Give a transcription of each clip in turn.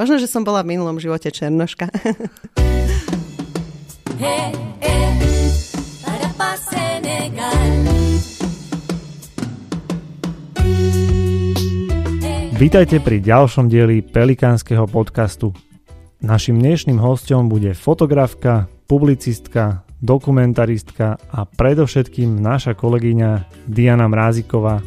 Možno, že som bola v minulom živote černoška. hey, hey, Vítajte pri ďalšom dieli Pelikánskeho podcastu. Našim dnešným hostom bude fotografka, publicistka, dokumentaristka a predovšetkým naša kolegyňa Diana Mráziková.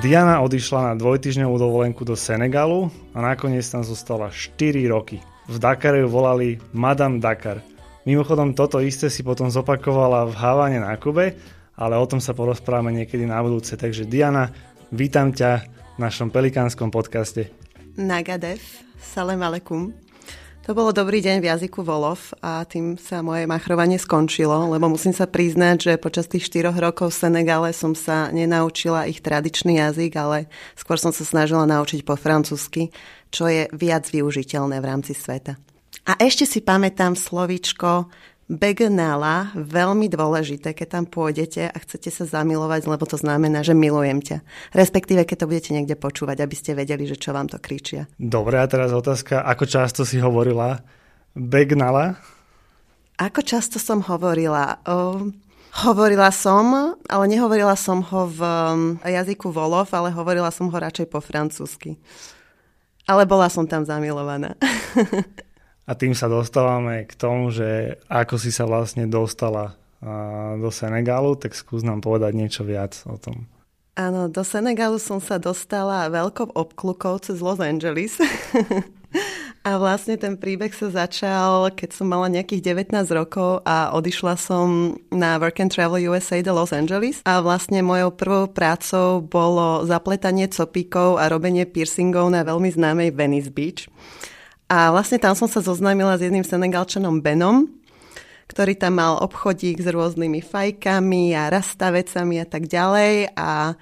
Diana odišla na dvojtyžňovú dovolenku do Senegalu a nakoniec tam zostala 4 roky. V Dakare ju volali Madame Dakar. Mimochodom toto isté si potom zopakovala v Havane na Kube ale o tom sa porozprávame niekedy na budúce. Takže Diana, vítam ťa v našom pelikánskom podcaste. Nagadev, salam alekum. To bolo dobrý deň v jazyku Volov a tým sa moje machrovanie skončilo, lebo musím sa priznať, že počas tých 4 rokov v Senegále som sa nenaučila ich tradičný jazyk, ale skôr som sa snažila naučiť po francúzsky, čo je viac využiteľné v rámci sveta. A ešte si pamätám slovíčko Begnala, veľmi dôležité, keď tam pôjdete a chcete sa zamilovať, lebo to znamená, že milujem ťa. Respektíve, keď to budete niekde počúvať, aby ste vedeli, že čo vám to kričia. Dobre, a teraz otázka, ako často si hovorila Begnala? Ako často som hovorila? O, hovorila som, ale nehovorila som ho v um, jazyku Volov, ale hovorila som ho radšej po francúzsky. Ale bola som tam zamilovaná. A tým sa dostávame k tomu, že ako si sa vlastne dostala do Senegalu, tak skús nám povedať niečo viac o tom. Áno, do Senegalu som sa dostala veľkou obklukou cez Los Angeles. a vlastne ten príbeh sa začal, keď som mala nejakých 19 rokov a odišla som na Work and Travel USA do Los Angeles. A vlastne mojou prvou prácou bolo zapletanie copíkov a robenie piercingov na veľmi známej Venice Beach. A vlastne tam som sa zoznámila s jedným senegalčanom Benom, ktorý tam mal obchodík s rôznymi fajkami a rastavecami a tak ďalej. A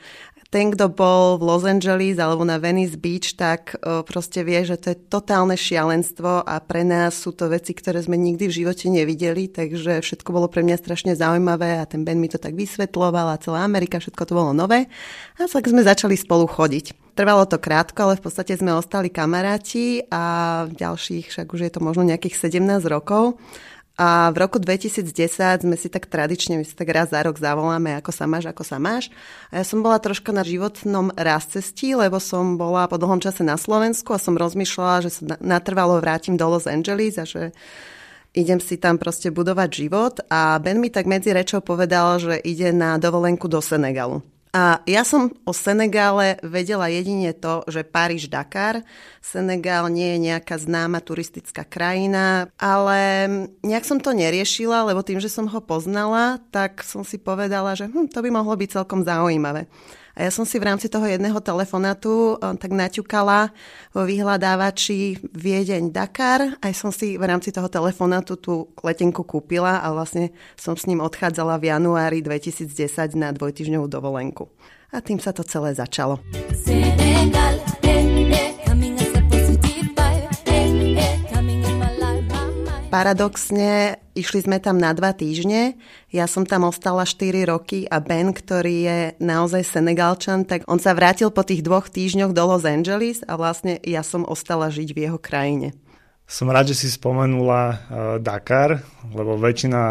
ten, kto bol v Los Angeles alebo na Venice Beach, tak proste vie, že to je totálne šialenstvo a pre nás sú to veci, ktoré sme nikdy v živote nevideli, takže všetko bolo pre mňa strašne zaujímavé a ten Ben mi to tak vysvetloval a celá Amerika, všetko to bolo nové. A tak sme začali spolu chodiť. Trvalo to krátko, ale v podstate sme ostali kamaráti a ďalších, však už je to možno nejakých 17 rokov. A v roku 2010 sme si tak tradične, my si tak raz za rok zavoláme, ako sa máš, ako sa máš. A ja som bola troška na životnom cestí, lebo som bola po dlhom čase na Slovensku a som rozmýšľala, že sa natrvalo vrátim do Los Angeles a že idem si tam proste budovať život. A Ben mi tak medzi rečou povedal, že ide na dovolenku do Senegalu. A ja som o Senegále vedela jedine to, že Paríž-Dakar. Senegál nie je nejaká známa turistická krajina, ale nejak som to neriešila, lebo tým, že som ho poznala, tak som si povedala, že hm, to by mohlo byť celkom zaujímavé. A ja som si v rámci toho jedného telefonátu eh, tak naťukala vo vyhľadávači Viedeň Dakar. Aj som si v rámci toho telefonátu tú letenku kúpila a vlastne som s ním odchádzala v januári 2010 na dvojtyžňovú dovolenku. A tým sa to celé začalo. Senegal, Paradoxne, išli sme tam na dva týždne, ja som tam ostala 4 roky a Ben, ktorý je naozaj Senegalčan, tak on sa vrátil po tých dvoch týždňoch do Los Angeles a vlastne ja som ostala žiť v jeho krajine. Som rád, že si spomenula uh, Dakar, lebo väčšina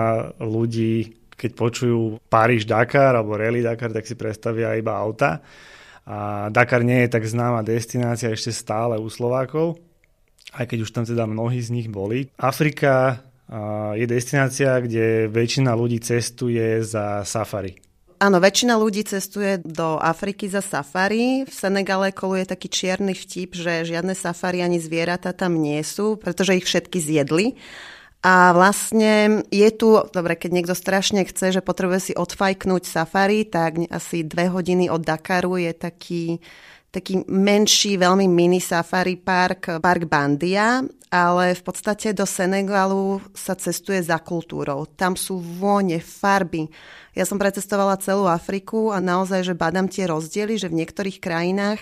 ľudí, keď počujú Paríž-Dakar alebo Rally Dakar, tak si predstavia iba auta. A Dakar nie je tak známa destinácia ešte stále u Slovákov aj keď už tam teda mnohí z nich boli. Afrika je destinácia, kde väčšina ľudí cestuje za safari. Áno, väčšina ľudí cestuje do Afriky za safari. V Senegale koluje taký čierny vtip, že žiadne safari ani zvieratá tam nie sú, pretože ich všetky zjedli. A vlastne je tu, dobre, keď niekto strašne chce, že potrebuje si odfajknúť safari, tak asi dve hodiny od Dakaru je taký taký menší, veľmi mini safari park, park Bandia, ale v podstate do Senegalu sa cestuje za kultúrou. Tam sú vône, farby. Ja som precestovala celú Afriku a naozaj, že badám tie rozdiely, že v niektorých krajinách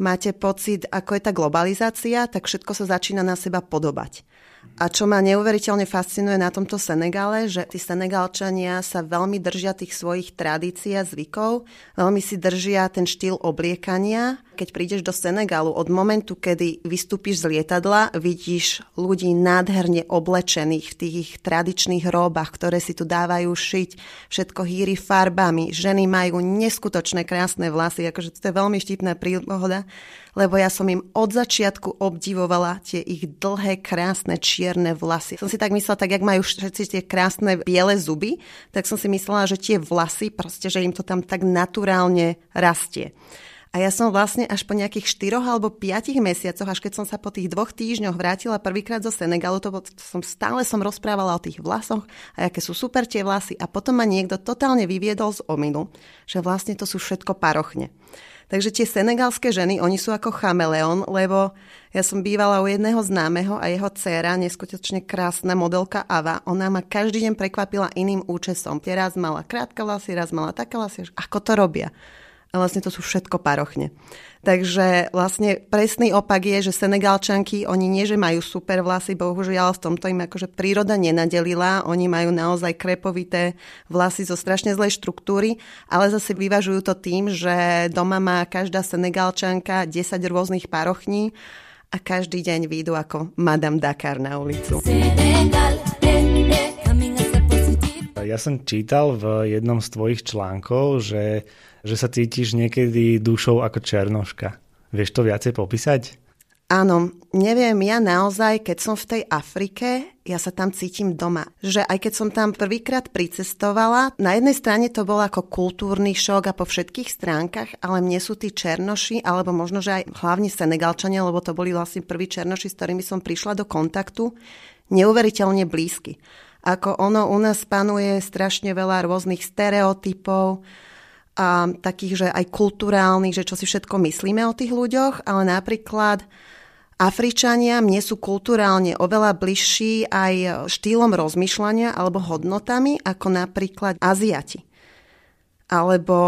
máte pocit, ako je tá globalizácia, tak všetko sa začína na seba podobať. A čo ma neuveriteľne fascinuje na tomto Senegále, že tí Senegalčania sa veľmi držia tých svojich tradícií a zvykov, veľmi si držia ten štýl obliekania. Keď prídeš do Senegalu, od momentu, kedy vystúpiš z lietadla, vidíš ľudí nádherne oblečených v tých ich tradičných róbach, ktoré si tu dávajú šiť, všetko hýri farbami, ženy majú neskutočné krásne vlasy, akože to je veľmi štipná príhoda, lebo ja som im od začiatku obdivovala tie ich dlhé, krásne, čierne vlasy. Som si tak myslela, tak jak majú všetci tie krásne biele zuby, tak som si myslela, že tie vlasy, proste, že im to tam tak naturálne rastie. A ja som vlastne až po nejakých 4 alebo 5 mesiacoch, až keď som sa po tých dvoch týždňoch vrátila prvýkrát zo Senegalu, to, som stále som rozprávala o tých vlasoch a aké sú super tie vlasy a potom ma niekto totálne vyviedol z ominu, že vlastne to sú všetko parochne. Takže tie senegalské ženy, oni sú ako chameleon, lebo ja som bývala u jedného známeho a jeho dcéra, neskutočne krásna modelka Ava, ona ma každý deň prekvapila iným účesom. Tie raz mala krátke vlasy, raz mala také vlasy, ako to robia a vlastne to sú všetko parochne. Takže vlastne presný opak je, že Senegalčanky, oni nie, že majú super vlasy, bohužiaľ v tomto im akože príroda nenadelila, oni majú naozaj krepovité vlasy zo strašne zlej štruktúry, ale zase vyvažujú to tým, že doma má každá Senegalčanka 10 rôznych parochní a každý deň výjdu ako Madame Dakar na ulicu. Senegal, ja som čítal v jednom z tvojich článkov, že že sa cítiš niekedy dušou ako černoška. Vieš to viacej popísať? Áno, neviem, ja naozaj, keď som v tej Afrike, ja sa tam cítim doma. Že aj keď som tam prvýkrát pricestovala, na jednej strane to bol ako kultúrny šok a po všetkých stránkach, ale mne sú tí černoši, alebo možno, že aj hlavne Senegalčania, lebo to boli vlastne prví černoši, s ktorými som prišla do kontaktu, neuveriteľne blízky. Ako ono u nás panuje strašne veľa rôznych stereotypov, a takých, že aj kulturálnych, že čo si všetko myslíme o tých ľuďoch, ale napríklad Afričania mne sú kulturálne oveľa bližší aj štýlom rozmýšľania alebo hodnotami ako napríklad Aziati. Alebo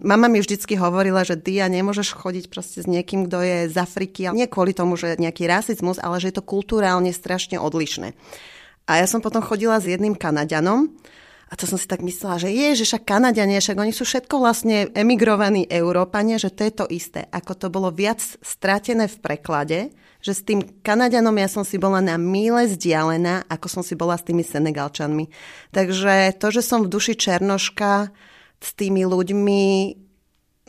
mama mi vždycky hovorila, že Dia, nemôžeš chodiť proste s niekým, kto je z Afriky. Nie kvôli tomu, že nejaký rasizmus, ale že je to kulturálne strašne odlišné. A ja som potom chodila s jedným Kanadianom, a to som si tak myslela, že je, že však Kanadiania, však oni sú všetko vlastne emigrovaní Európania, že to je to isté. Ako to bolo viac stratené v preklade, že s tým Kanadianom ja som si bola na míle vzdialená, ako som si bola s tými Senegalčanmi. Takže to, že som v duši Černoška s tými ľuďmi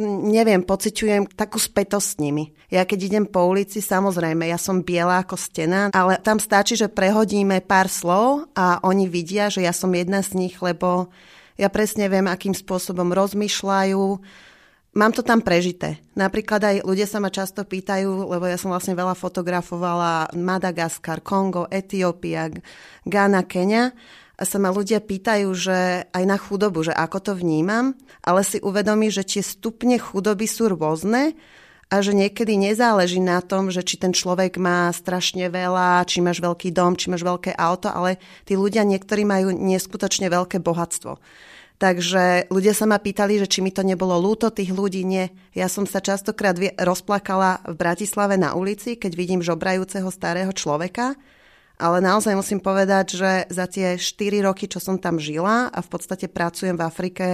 neviem, pociťujem takú spätosť s nimi. Ja keď idem po ulici, samozrejme, ja som biela ako stena, ale tam stačí, že prehodíme pár slov a oni vidia, že ja som jedna z nich, lebo ja presne viem, akým spôsobom rozmýšľajú. Mám to tam prežité. Napríklad aj ľudia sa ma často pýtajú, lebo ja som vlastne veľa fotografovala Madagaskar, Kongo, Etiópia, Ghana, Kenia sa ma ľudia pýtajú, že aj na chudobu, že ako to vnímam, ale si uvedomí, že tie stupne chudoby sú rôzne a že niekedy nezáleží na tom, že či ten človek má strašne veľa, či máš veľký dom, či máš veľké auto, ale tí ľudia niektorí majú neskutočne veľké bohatstvo. Takže ľudia sa ma pýtali, že či mi to nebolo lúto tých ľudí. Nie. Ja som sa častokrát rozplakala v Bratislave na ulici, keď vidím žobrajúceho starého človeka ale naozaj musím povedať, že za tie 4 roky, čo som tam žila a v podstate pracujem v Afrike,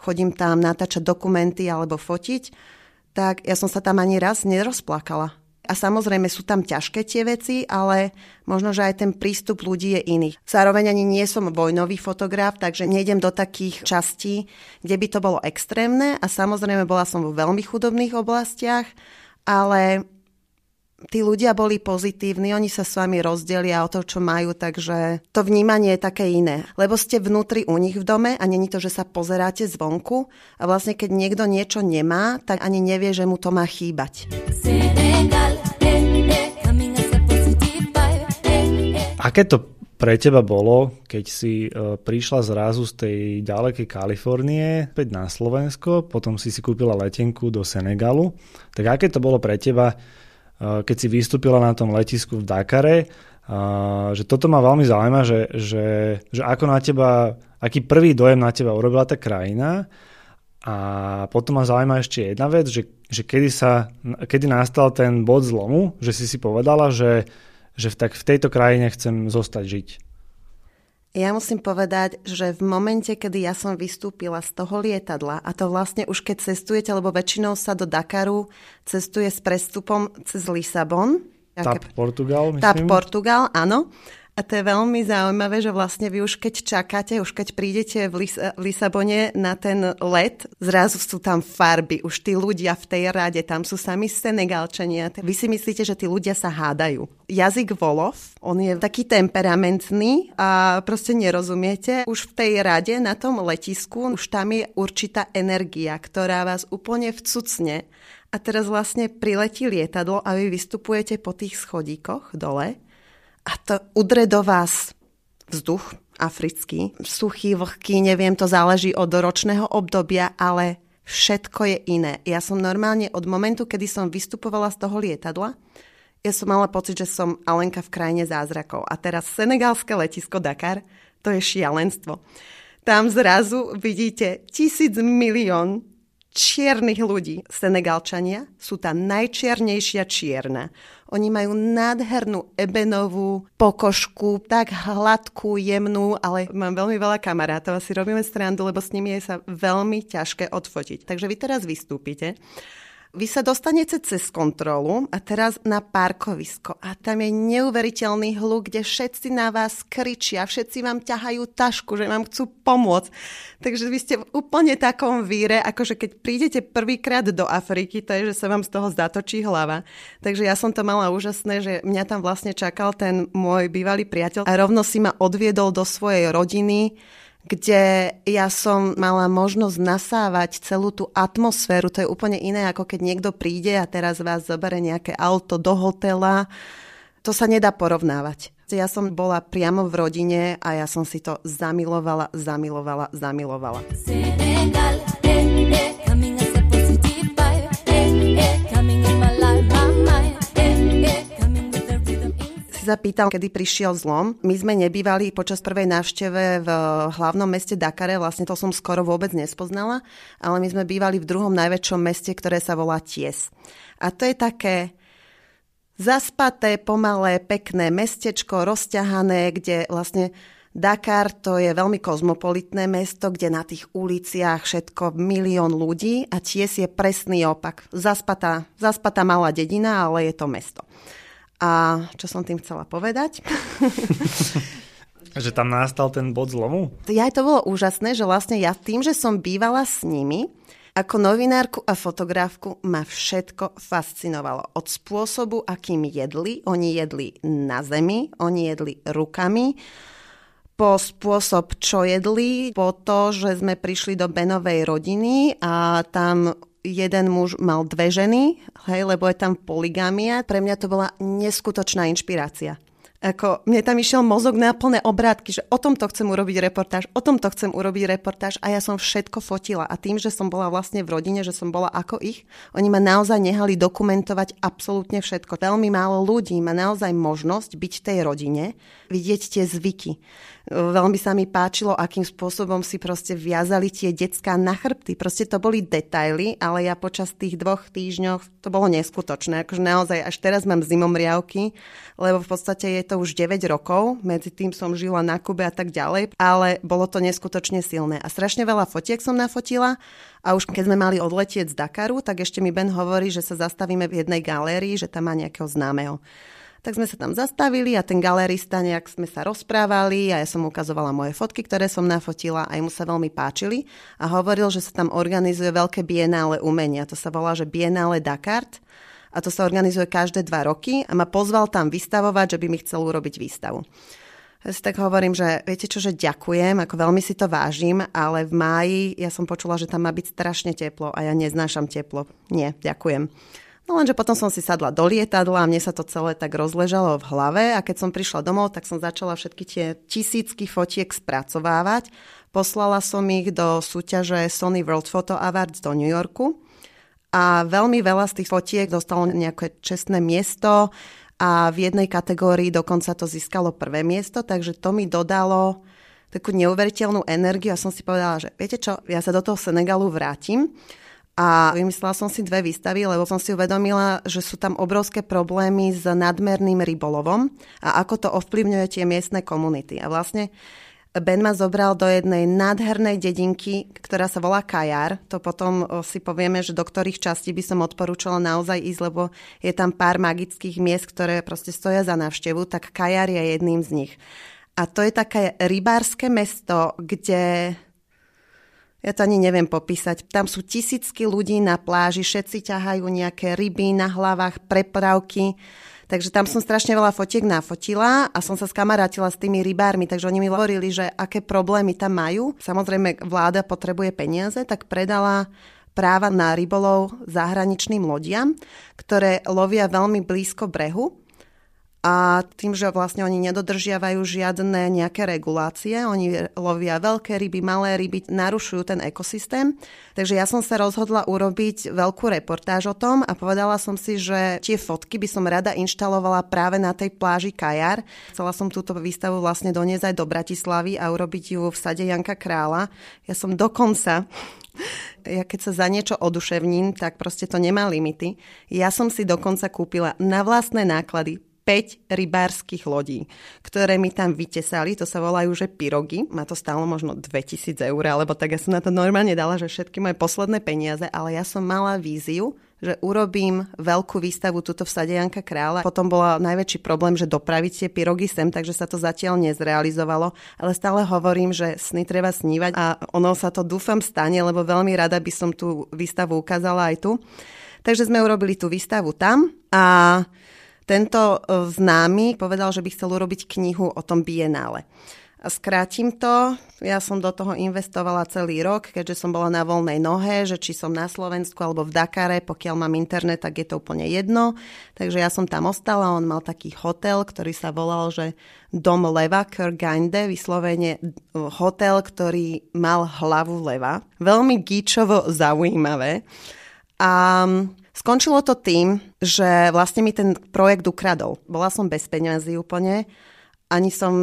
chodím tam natáčať dokumenty alebo fotiť, tak ja som sa tam ani raz nerozplakala. A samozrejme sú tam ťažké tie veci, ale možno, že aj ten prístup ľudí je iný. Zároveň ani nie som vojnový fotograf, takže nejdem do takých častí, kde by to bolo extrémne a samozrejme bola som vo veľmi chudobných oblastiach, ale tí ľudia boli pozitívni, oni sa s vami rozdelia o to, čo majú, takže to vnímanie je také iné. Lebo ste vnútri u nich v dome a není to, že sa pozeráte zvonku a vlastne keď niekto niečo nemá, tak ani nevie, že mu to má chýbať. Aké to pre teba bolo, keď si uh, prišla zrazu z tej ďalekej Kalifornie späť na Slovensko, potom si si kúpila letenku do Senegalu, tak aké to bolo pre teba keď si vystúpila na tom letisku v Dakare, eh, že toto ma veľmi zaujíma, že, že, že ako na teba, aký prvý dojem na teba urobila tá krajina a potom ma zaujíma ešte jedna vec, že, že kedy, sa, kedy nastal ten bod zlomu, že si si povedala, že, že v, tak v tejto krajine chcem zostať žiť. Ja musím povedať, že v momente, kedy ja som vystúpila z toho lietadla, a to vlastne už keď cestujete, lebo väčšinou sa do Dakaru cestuje s prestupom cez Lisabon. TAP Portugal, myslím. TAP Portugal, áno. A to je veľmi zaujímavé, že vlastne vy už keď čakáte, už keď prídete v, Lis- v Lisabone na ten let, zrazu sú tam farby, už tí ľudia v tej rade, tam sú sami Senegalčania. Vy si myslíte, že tí ľudia sa hádajú. Jazyk Volov, on je taký temperamentný a proste nerozumiete. Už v tej rade na tom letisku, už tam je určitá energia, ktorá vás úplne vcucne. A teraz vlastne priletí lietadlo a vy vystupujete po tých schodíkoch dole a to udre do vás vzduch africký, suchý, vlhký, neviem, to záleží od ročného obdobia, ale všetko je iné. Ja som normálne od momentu, kedy som vystupovala z toho lietadla, ja som mala pocit, že som Alenka v krajine zázrakov. A teraz senegalské letisko Dakar, to je šialenstvo. Tam zrazu vidíte tisíc milión čiernych ľudí. Senegalčania sú tá najčiernejšia čierna. Oni majú nádhernú ebenovú pokožku, tak hladkú, jemnú, ale mám veľmi veľa kamarátov a si robíme strandu, lebo s nimi je sa veľmi ťažké odfotiť. Takže vy teraz vystúpite vy sa dostanete cez kontrolu a teraz na parkovisko a tam je neuveriteľný hluk, kde všetci na vás kričia, všetci vám ťahajú tašku, že vám chcú pomôcť. Takže vy ste v úplne takom víre, ako že keď prídete prvýkrát do Afriky, to je, že sa vám z toho zatočí hlava. Takže ja som to mala úžasné, že mňa tam vlastne čakal ten môj bývalý priateľ a rovno si ma odviedol do svojej rodiny kde ja som mala možnosť nasávať celú tú atmosféru. To je úplne iné, ako keď niekto príde a teraz vás zoberie nejaké auto do hotela. To sa nedá porovnávať. Ja som bola priamo v rodine a ja som si to zamilovala, zamilovala, zamilovala. Senegal, zapýtal, kedy prišiel zlom. My sme nebývali počas prvej návšteve v hlavnom meste Dakare, vlastne to som skoro vôbec nespoznala, ale my sme bývali v druhom najväčšom meste, ktoré sa volá Ties. A to je také zaspaté, pomalé, pekné mestečko, rozťahané, kde vlastne Dakar to je veľmi kozmopolitné mesto, kde na tých uliciach všetko milión ľudí a Ties je presný opak. Zaspatá, zaspatá malá dedina, ale je to mesto. A čo som tým chcela povedať? že tam nastal ten bod zlomu? Ja to bolo úžasné, že vlastne ja tým, že som bývala s nimi, ako novinárku a fotografku ma všetko fascinovalo. Od spôsobu, akým jedli, oni jedli na zemi, oni jedli rukami, po spôsob, čo jedli, po to, že sme prišli do Benovej rodiny a tam jeden muž mal dve ženy, hej, lebo je tam poligamia. Pre mňa to bola neskutočná inšpirácia. Ako, mne tam išiel mozog na plné obrátky, že o tomto chcem urobiť reportáž, o tomto chcem urobiť reportáž a ja som všetko fotila. A tým, že som bola vlastne v rodine, že som bola ako ich, oni ma naozaj nehali dokumentovať absolútne všetko. Veľmi málo ľudí má naozaj možnosť byť v tej rodine, vidieť tie zvyky. Veľmi sa mi páčilo, akým spôsobom si proste viazali tie decká na chrbty. Proste to boli detaily, ale ja počas tých dvoch týždňov to bolo neskutočné. Akože naozaj až teraz mám zimomriavky, lebo v podstate je to už 9 rokov. Medzi tým som žila na Kube a tak ďalej, ale bolo to neskutočne silné. A strašne veľa fotiek som nafotila a už keď sme mali odletieť z Dakaru, tak ešte mi Ben hovorí, že sa zastavíme v jednej galérii, že tam má nejakého známeho. Tak sme sa tam zastavili a ten galerista nejak sme sa rozprávali a ja som ukazovala moje fotky, ktoré som nafotila a mu sa veľmi páčili a hovoril, že sa tam organizuje veľké bienále umenia. To sa volá, že Bienále Dakar a to sa organizuje každé dva roky a ma pozval tam vystavovať, že by mi chcel urobiť výstavu. Ja si tak hovorím, že viete čo, že ďakujem, ako veľmi si to vážim, ale v máji ja som počula, že tam má byť strašne teplo a ja neznášam teplo. Nie, ďakujem. No lenže potom som si sadla do lietadla a mne sa to celé tak rozležalo v hlave a keď som prišla domov, tak som začala všetky tie tisícky fotiek spracovávať. Poslala som ich do súťaže Sony World Photo Awards do New Yorku a veľmi veľa z tých fotiek dostalo nejaké čestné miesto a v jednej kategórii dokonca to získalo prvé miesto, takže to mi dodalo takú neuveriteľnú energiu a som si povedala, že viete čo, ja sa do toho Senegalu vrátim a vymyslela som si dve výstavy, lebo som si uvedomila, že sú tam obrovské problémy s nadmerným rybolovom a ako to ovplyvňuje tie miestne komunity. A vlastne Ben ma zobral do jednej nádhernej dedinky, ktorá sa volá Kajar. To potom si povieme, že do ktorých častí by som odporúčala naozaj ísť, lebo je tam pár magických miest, ktoré proste stoja za návštevu, tak Kajar je jedným z nich. A to je také rybárske mesto, kde ja to ani neviem popísať. Tam sú tisícky ľudí na pláži, všetci ťahajú nejaké ryby na hlavách, prepravky. Takže tam som strašne veľa fotiek nafotila a som sa skamarátila s tými rybármi, takže oni mi hovorili, že aké problémy tam majú. Samozrejme, vláda potrebuje peniaze, tak predala práva na rybolov zahraničným lodiam, ktoré lovia veľmi blízko brehu a tým, že vlastne oni nedodržiavajú žiadne nejaké regulácie, oni lovia veľké ryby, malé ryby, narušujú ten ekosystém. Takže ja som sa rozhodla urobiť veľkú reportáž o tom a povedala som si, že tie fotky by som rada inštalovala práve na tej pláži Kajar. Chcela som túto výstavu vlastne doniesť aj do Bratislavy a urobiť ju v sade Janka Krála. Ja som dokonca ja keď sa za niečo oduševním, tak proste to nemá limity. Ja som si dokonca kúpila na vlastné náklady 5 rybárskych lodí, ktoré mi tam vytesali, to sa volajú, že pyrogy, má to stálo možno 2000 eur, alebo tak ja som na to normálne dala, že všetky moje posledné peniaze, ale ja som mala víziu, že urobím veľkú výstavu tuto v sade Janka Kráľa. Potom bola najväčší problém, že dopraviť tie pyrogy sem, takže sa to zatiaľ nezrealizovalo, ale stále hovorím, že sny treba snívať a ono sa to dúfam stane, lebo veľmi rada by som tú výstavu ukázala aj tu. Takže sme urobili tú výstavu tam a tento e, známy povedal, že by chcel urobiť knihu o tom bienále. Skrátim to, ja som do toho investovala celý rok, keďže som bola na voľnej nohe, že či som na Slovensku alebo v Dakare, pokiaľ mám internet, tak je to úplne jedno. Takže ja som tam ostala, on mal taký hotel, ktorý sa volal, že Dom leva Kurgande, vyslovene hotel, ktorý mal hlavu leva. Veľmi gíčovo zaujímavé. A Skončilo to tým, že vlastne mi ten projekt ukradol. Bola som bez peňazí úplne, ani som,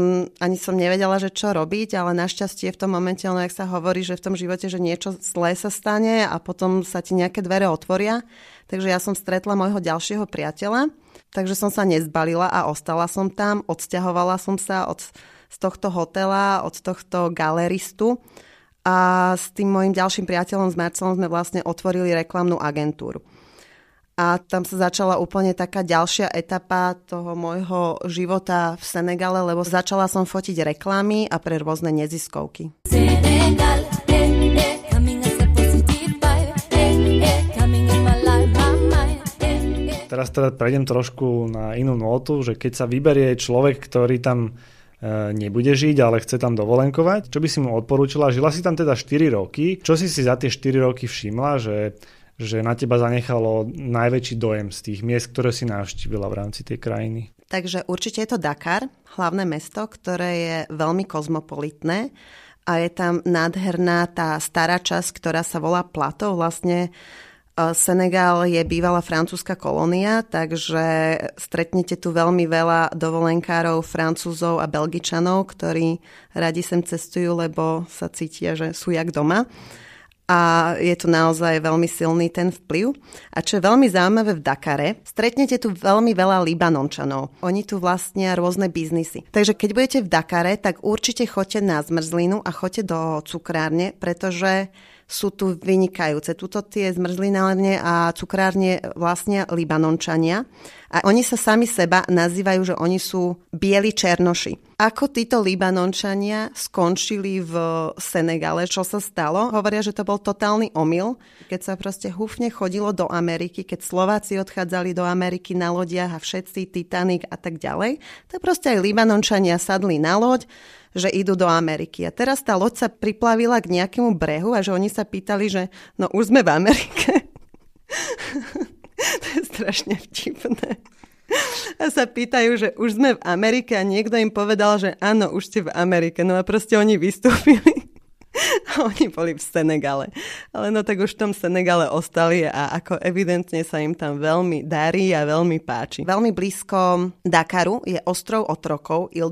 ani som nevedela, že čo robiť, ale našťastie v tom momente, ono, jak sa hovorí, že v tom živote, že niečo zlé sa stane a potom sa ti nejaké dvere otvoria. Takže ja som stretla môjho ďalšieho priateľa, takže som sa nezbalila a ostala som tam, odsťahovala som sa od, z tohto hotela, od tohto galeristu a s tým môjim ďalším priateľom s Marcelom sme vlastne otvorili reklamnú agentúru. A tam sa začala úplne taká ďalšia etapa toho môjho života v Senegale, lebo začala som fotiť reklamy a pre rôzne neziskovky. Senegal, eh, eh, Teraz teda prejdem trošku na inú notu, že keď sa vyberie človek, ktorý tam nebude žiť, ale chce tam dovolenkovať. Čo by si mu odporúčila? Žila si tam teda 4 roky. Čo si si za tie 4 roky všimla, že že na teba zanechalo najväčší dojem z tých miest, ktoré si navštívila v rámci tej krajiny? Takže určite je to Dakar, hlavné mesto, ktoré je veľmi kozmopolitné a je tam nádherná tá stará časť, ktorá sa volá Plato. Vlastne e, Senegal je bývalá francúzska kolónia, takže stretnete tu veľmi veľa dovolenkárov, francúzov a belgičanov, ktorí radi sem cestujú, lebo sa cítia, že sú jak doma a je tu naozaj veľmi silný ten vplyv. A čo je veľmi zaujímavé v Dakare, stretnete tu veľmi veľa Libanončanov. Oni tu vlastnia rôzne biznisy. Takže keď budete v Dakare, tak určite choďte na zmrzlinu a choďte do cukrárne, pretože sú tu vynikajúce. Tuto tie zmrzlinárne a cukrárne vlastne Libanončania. A oni sa sami seba nazývajú, že oni sú bieli černoši. Ako títo Libanončania skončili v Senegale, čo sa stalo? Hovoria, že to bol totálny omyl, keď sa proste húfne chodilo do Ameriky, keď Slováci odchádzali do Ameriky na lodiach a všetci Titanic a tak ďalej, tak proste aj Libanončania sadli na loď, že idú do Ameriky. A teraz tá loď sa priplavila k nejakému brehu a že oni sa pýtali, že no už sme v Amerike. to je strašne vtipné. A sa pýtajú, že už sme v Amerike a niekto im povedal, že áno, už ste v Amerike. No a proste oni vystúpili. A oni boli v Senegale. Ale no tak už v tom Senegale ostali a ako evidentne sa im tam veľmi darí a veľmi páči. Veľmi blízko Dakaru je ostrov otrokov Ile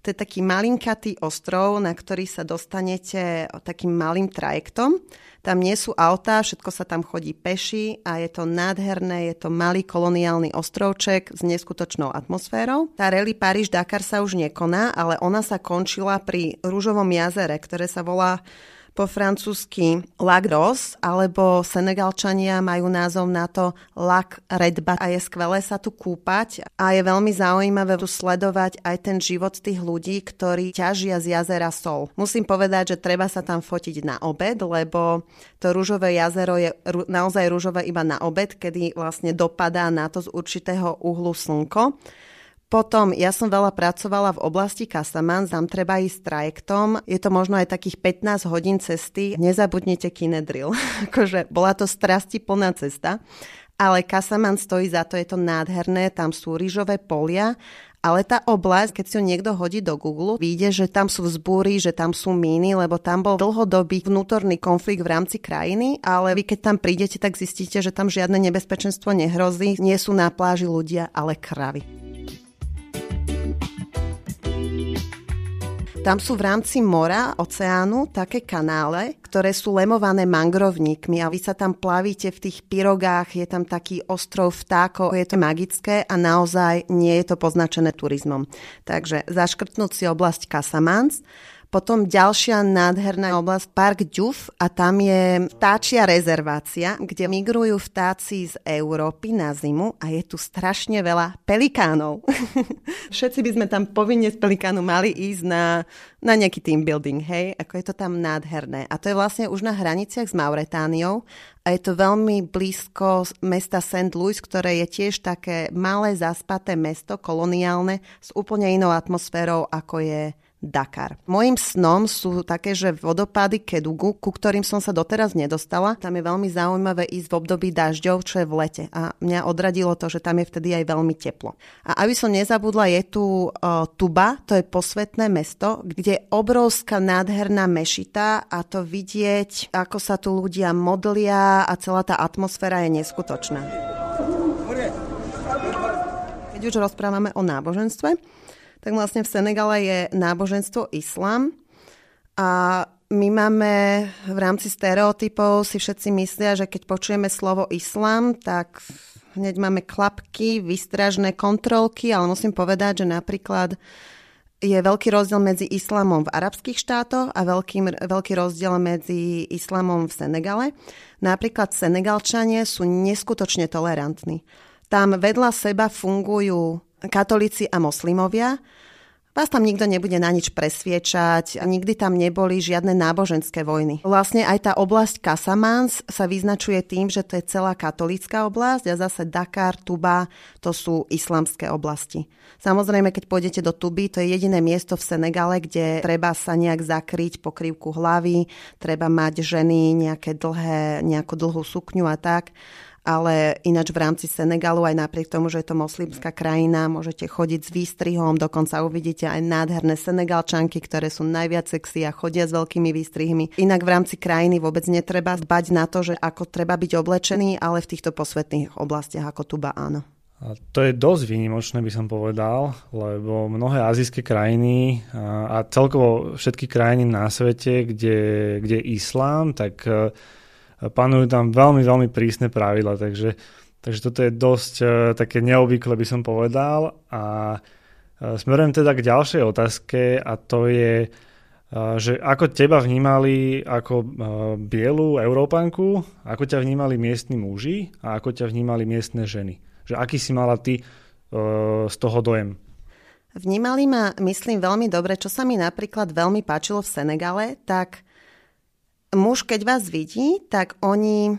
To je taký malinkatý ostrov, na ktorý sa dostanete takým malým trajektom. Tam nie sú autá, všetko sa tam chodí peši a je to nádherné, je to malý koloniálny ostrovček s neskutočnou atmosférou. Tá rally Paríž-Dakar sa už nekoná, ale ona sa končila pri Rúžovom jazere, ktoré sa volá po francúzsky Lagros, alebo Senegalčania majú názov na to Lac Redba a je skvelé sa tu kúpať a je veľmi zaujímavé tu sledovať aj ten život tých ľudí, ktorí ťažia z jazera Sol. Musím povedať, že treba sa tam fotiť na obed, lebo to rúžové jazero je naozaj rúžové iba na obed, kedy vlastne dopadá na to z určitého uhlu slnko. Potom ja som veľa pracovala v oblasti Kasaman, tam treba ísť trajektom. Je to možno aj takých 15 hodín cesty. Nezabudnite kinedril. akože bola to strasti plná cesta. Ale Kasaman stojí za to, je to nádherné, tam sú rýžové polia ale tá oblasť, keď si ho niekto hodí do Google, vyjde, že tam sú vzbúry, že tam sú míny, lebo tam bol dlhodobý vnútorný konflikt v rámci krajiny, ale vy keď tam prídete, tak zistíte, že tam žiadne nebezpečenstvo nehrozí. Nie sú na pláži ľudia, ale kravy. Tam sú v rámci mora, oceánu, také kanále, ktoré sú lemované mangrovníkmi a vy sa tam plavíte v tých pirogách, je tam taký ostrov vtákov, je to magické a naozaj nie je to poznačené turizmom. Takže zaškrtnúť si oblasť Casamance, potom ďalšia nádherná oblasť, Park Ďuf a tam je vtáčia rezervácia, kde migrujú vtáci z Európy na zimu a je tu strašne veľa pelikánov. Všetci by sme tam povinne z pelikánu mali ísť na, na nejaký team building, hej, ako je to tam nádherné. A to je vlastne už na hraniciach s Mauretániou a je to veľmi blízko mesta St. Louis, ktoré je tiež také malé zaspaté mesto, koloniálne, s úplne inou atmosférou, ako je Dakar. Mojím snom sú také, že vodopády Kedugu, ku ktorým som sa doteraz nedostala. Tam je veľmi zaujímavé ísť v období dažďov, čo je v lete. A mňa odradilo to, že tam je vtedy aj veľmi teplo. A aby som nezabudla, je tu uh, Tuba, to je posvetné mesto, kde je obrovská nádherná mešita a to vidieť, ako sa tu ľudia modlia a celá tá atmosféra je neskutočná. Keď už rozprávame o náboženstve, tak vlastne v Senegale je náboženstvo islám a my máme v rámci stereotypov si všetci myslia, že keď počujeme slovo islám, tak hneď máme klapky, vystražné kontrolky, ale musím povedať, že napríklad je veľký rozdiel medzi islamom v arabských štátoch a veľký, veľký rozdiel medzi islamom v Senegale. Napríklad Senegalčania sú neskutočne tolerantní. Tam vedľa seba fungujú katolíci a moslimovia. Vás tam nikto nebude na nič presviečať, nikdy tam neboli žiadne náboženské vojny. Vlastne aj tá oblasť Casamans sa vyznačuje tým, že to je celá katolícka oblasť a zase Dakar, Tuba, to sú islamské oblasti. Samozrejme, keď pôjdete do Tuby, to je jediné miesto v Senegale, kde treba sa nejak zakryť pokrývku hlavy, treba mať ženy nejaké dlhé, nejakú dlhú sukňu a tak ale ináč v rámci Senegalu, aj napriek tomu, že je to moslimská krajina, môžete chodiť s výstrihom, dokonca uvidíte aj nádherné Senegalčanky, ktoré sú najviac sexy a chodia s veľkými výstrihmi. Inak v rámci krajiny vôbec netreba dbať na to, že ako treba byť oblečený, ale v týchto posvetných oblastiach ako Tuba áno. A to je dosť výnimočné, by som povedal, lebo mnohé azijské krajiny a celkovo všetky krajiny na svete, kde, je islám, tak panujú tam veľmi, veľmi prísne pravidla, takže, takže toto je dosť uh, také neobvykle, by som povedal. A uh, smerujem teda k ďalšej otázke a to je, uh, že ako teba vnímali ako bielu Európanku, ako ťa vnímali miestni muži a ako ťa vnímali miestne ženy. Že aký si mala ty z toho dojem? Vnímali ma, myslím, veľmi dobre, čo sa mi napríklad veľmi páčilo v Senegale, tak muž, keď vás vidí, tak oni,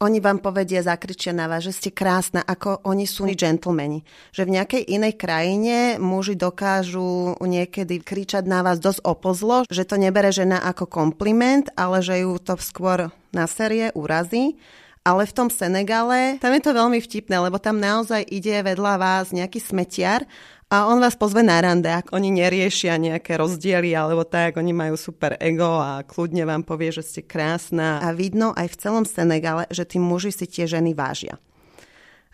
oni vám povedia, zakričia na vás, že ste krásna, ako oni sú gentlemani. Že v nejakej inej krajine muži dokážu niekedy kričať na vás dosť opozlo, že to nebere žena ako kompliment, ale že ju to skôr na série urazí. Ale v tom Senegale, tam je to veľmi vtipné, lebo tam naozaj ide vedľa vás nejaký smetiar a on vás pozve na rande, ak oni neriešia nejaké rozdiely alebo tak, oni majú super ego a kľudne vám povie, že ste krásna. A vidno aj v celom Senegale, že tí muži si tie ženy vážia.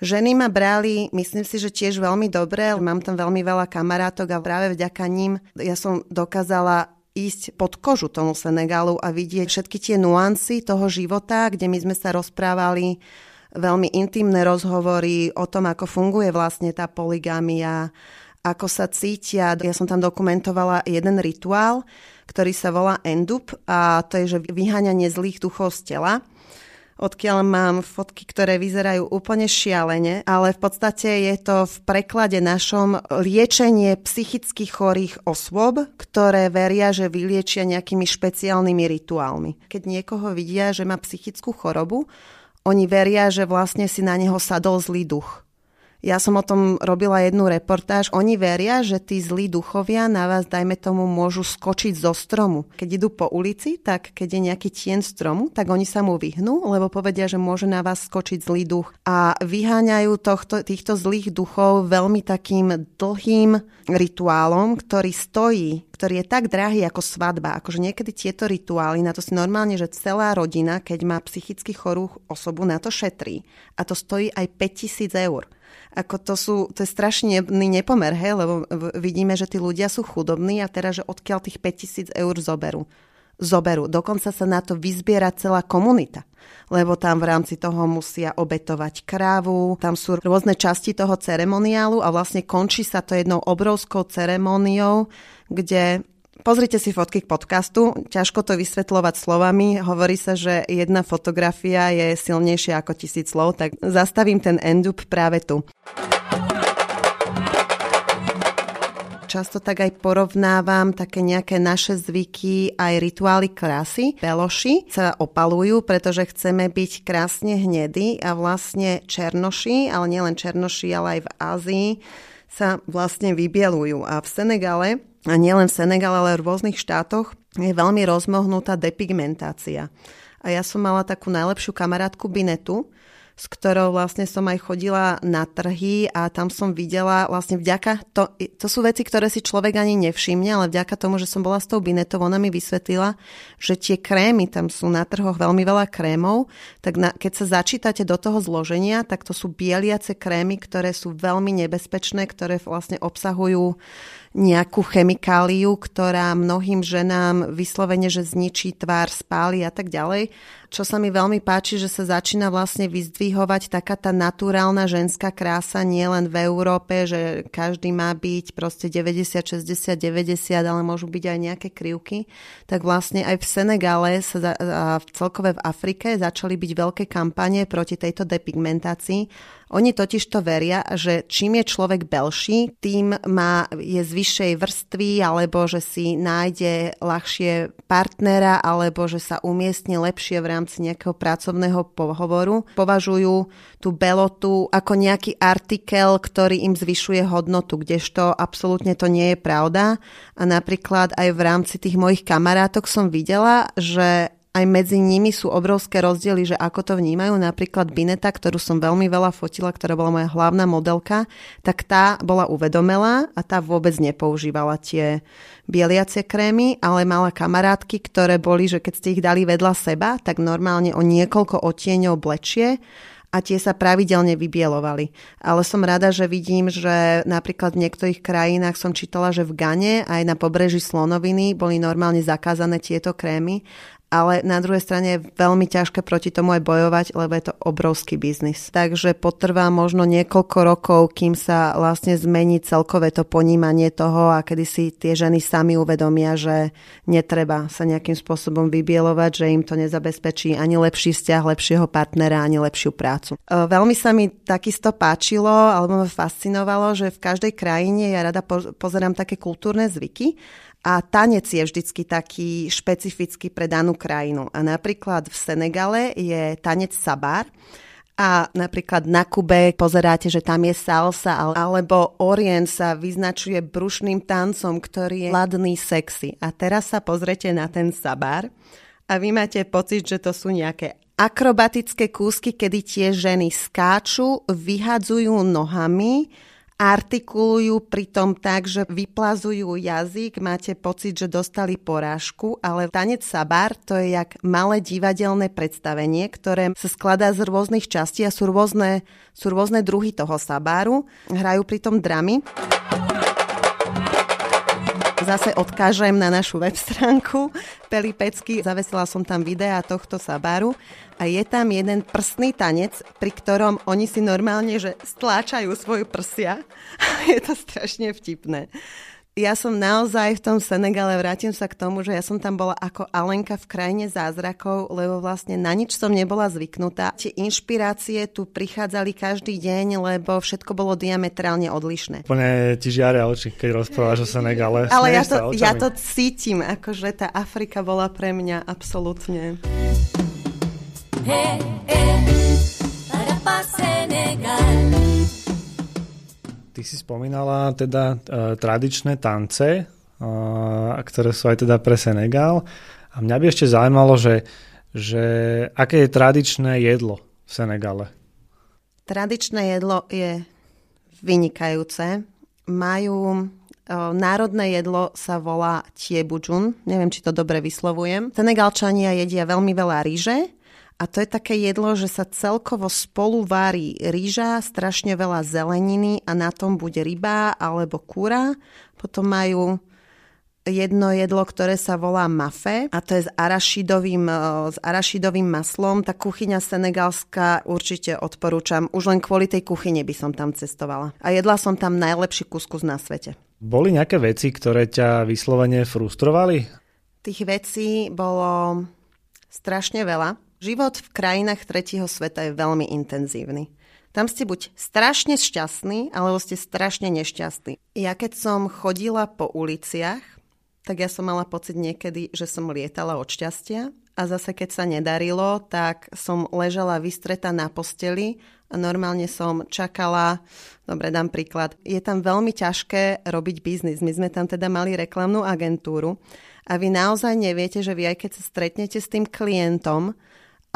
Ženy ma brali, myslím si, že tiež veľmi dobre, mám tam veľmi veľa kamarátok a práve vďaka ním ja som dokázala ísť pod kožu tomu Senegalu a vidieť všetky tie nuancy toho života, kde my sme sa rozprávali veľmi intimné rozhovory o tom, ako funguje vlastne tá poligamia, ako sa cítia. Ja som tam dokumentovala jeden rituál, ktorý sa volá Endup a to je, že vyháňanie zlých duchov z tela odkiaľ mám fotky, ktoré vyzerajú úplne šialene, ale v podstate je to v preklade našom liečenie psychicky chorých osôb, ktoré veria, že vyliečia nejakými špeciálnymi rituálmi. Keď niekoho vidia, že má psychickú chorobu, oni veria, že vlastne si na neho sadol zlý duch ja som o tom robila jednu reportáž. Oni veria, že tí zlí duchovia na vás, dajme tomu, môžu skočiť zo stromu. Keď idú po ulici, tak keď je nejaký tien stromu, tak oni sa mu vyhnú, lebo povedia, že môže na vás skočiť zlý duch. A vyháňajú tohto, týchto zlých duchov veľmi takým dlhým rituálom, ktorý stojí, ktorý je tak drahý ako svadba. Akože niekedy tieto rituály, na to si normálne, že celá rodina, keď má psychicky chorú osobu, na to šetrí. A to stojí aj 5000 eur. Ako to sú, to je strašný nepomer, hej, lebo vidíme, že tí ľudia sú chudobní a teraz, že odkiaľ tých 5000 eur zoberú. Zoberú. Dokonca sa na to vyzbiera celá komunita lebo tam v rámci toho musia obetovať krávu, tam sú rôzne časti toho ceremoniálu a vlastne končí sa to jednou obrovskou ceremoniou, kde Pozrite si fotky k podcastu, ťažko to vysvetľovať slovami. Hovorí sa, že jedna fotografia je silnejšia ako tisíc slov, tak zastavím ten endup práve tu. často tak aj porovnávam také nejaké naše zvyky, aj rituály krásy. Beloši sa opalujú, pretože chceme byť krásne hnedí a vlastne černoši, ale nielen černoši, ale aj v Ázii sa vlastne vybielujú. A v Senegale a nielen v Senegale, ale v rôznych štátoch je veľmi rozmohnutá depigmentácia. A ja som mala takú najlepšiu kamarátku Binetu, s ktorou vlastne som aj chodila na trhy a tam som videla vlastne vďaka, to, to sú veci, ktoré si človek ani nevšimne, ale vďaka tomu, že som bola s tou Binetou, ona mi vysvetlila, že tie krémy, tam sú na trhoch veľmi veľa krémov, tak na, keď sa začítate do toho zloženia, tak to sú bieliace krémy, ktoré sú veľmi nebezpečné, ktoré vlastne obsahujú nejakú chemikáliu, ktorá mnohým ženám vyslovene, že zničí tvár, spáli a tak ďalej. Čo sa mi veľmi páči, že sa začína vlastne vyzdvihovať taká tá naturálna ženská krása nielen v Európe, že každý má byť proste 90, 60, 90, ale môžu byť aj nejaké krivky. Tak vlastne aj v Senegale sa a celkové v Afrike začali byť veľké kampanie proti tejto depigmentácii oni totiž to veria, že čím je človek belší, tým má, je z vyššej vrstvy, alebo že si nájde ľahšie partnera, alebo že sa umiestni lepšie v rámci nejakého pracovného pohovoru. Považujú tú belotu ako nejaký artikel, ktorý im zvyšuje hodnotu, kdežto absolútne to nie je pravda. A napríklad aj v rámci tých mojich kamarátok som videla, že aj medzi nimi sú obrovské rozdiely, že ako to vnímajú. Napríklad Bineta, ktorú som veľmi veľa fotila, ktorá bola moja hlavná modelka, tak tá bola uvedomelá a tá vôbec nepoužívala tie bieliacie krémy, ale mala kamarátky, ktoré boli, že keď ste ich dali vedľa seba, tak normálne o niekoľko odtieňov blečie a tie sa pravidelne vybielovali. Ale som rada, že vidím, že napríklad v niektorých krajinách som čítala, že v Gane aj na pobreží Slonoviny boli normálne zakázané tieto krémy ale na druhej strane je veľmi ťažké proti tomu aj bojovať, lebo je to obrovský biznis. Takže potrvá možno niekoľko rokov, kým sa vlastne zmení celkové to ponímanie toho a kedy si tie ženy sami uvedomia, že netreba sa nejakým spôsobom vybielovať, že im to nezabezpečí ani lepší vzťah, lepšieho partnera, ani lepšiu prácu. E, veľmi sa mi takisto páčilo, alebo ma fascinovalo, že v každej krajine ja rada pozerám také kultúrne zvyky a tanec je vždycky taký špecifický pre danú krajinu. A napríklad v Senegale je tanec sabar, a napríklad na Kube pozeráte, že tam je salsa, alebo Orient sa vyznačuje brušným tancom, ktorý je ladný, sexy. A teraz sa pozrete na ten sabar a vy máte pocit, že to sú nejaké akrobatické kúsky, kedy tie ženy skáču, vyhadzujú nohami, artikulujú pritom tak, že vyplazujú jazyk, máte pocit, že dostali porážku, ale tanec sabar to je jak malé divadelné predstavenie, ktoré sa skladá z rôznych častí a sú rôzne, sú rôzne druhy toho sabáru. Hrajú pritom dramy zase odkážem na našu web stránku Pelipecky. Zavesila som tam videa tohto sabáru a je tam jeden prstný tanec, pri ktorom oni si normálne, že stláčajú svoju prsia. je to strašne vtipné ja som naozaj v tom Senegale, vrátim sa k tomu, že ja som tam bola ako Alenka v krajine zázrakov, lebo vlastne na nič som nebola zvyknutá. Tie inšpirácie tu prichádzali každý deň, lebo všetko bolo diametrálne odlišné. Úplne ti žiaria oči, keď rozprávaš o Senegale. Ale ja to, ja to cítim, akože tá Afrika bola pre mňa absolútne. Hey, hey, Ty si spomínala teda uh, tradičné tance, uh, ktoré sú aj teda pre Senegal. A mňa by ešte zaujímalo, že, že aké je tradičné jedlo v Senegale? Tradičné jedlo je vynikajúce. Majú uh, národné jedlo sa volá tiebudžun. Neviem, či to dobre vyslovujem. Senegalčania jedia veľmi veľa ríže a to je také jedlo, že sa celkovo spolu vári rýža, strašne veľa zeleniny a na tom bude ryba alebo kúra. Potom majú jedno jedlo, ktoré sa volá mafe a to je s arašidovým, e, s arašidovým maslom. Tá kuchyňa senegalská určite odporúčam. Už len kvôli tej kuchyne by som tam cestovala. A jedla som tam najlepší kuskus na svete. Boli nejaké veci, ktoré ťa vyslovene frustrovali? Tých vecí bolo strašne veľa. Život v krajinách tretieho sveta je veľmi intenzívny. Tam ste buď strašne šťastní, alebo ste strašne nešťastní. Ja keď som chodila po uliciach, tak ja som mala pocit niekedy, že som lietala od šťastia a zase keď sa nedarilo, tak som ležala vystretá na posteli a normálne som čakala, dobre dám príklad, je tam veľmi ťažké robiť biznis. My sme tam teda mali reklamnú agentúru a vy naozaj neviete, že vy aj keď sa stretnete s tým klientom,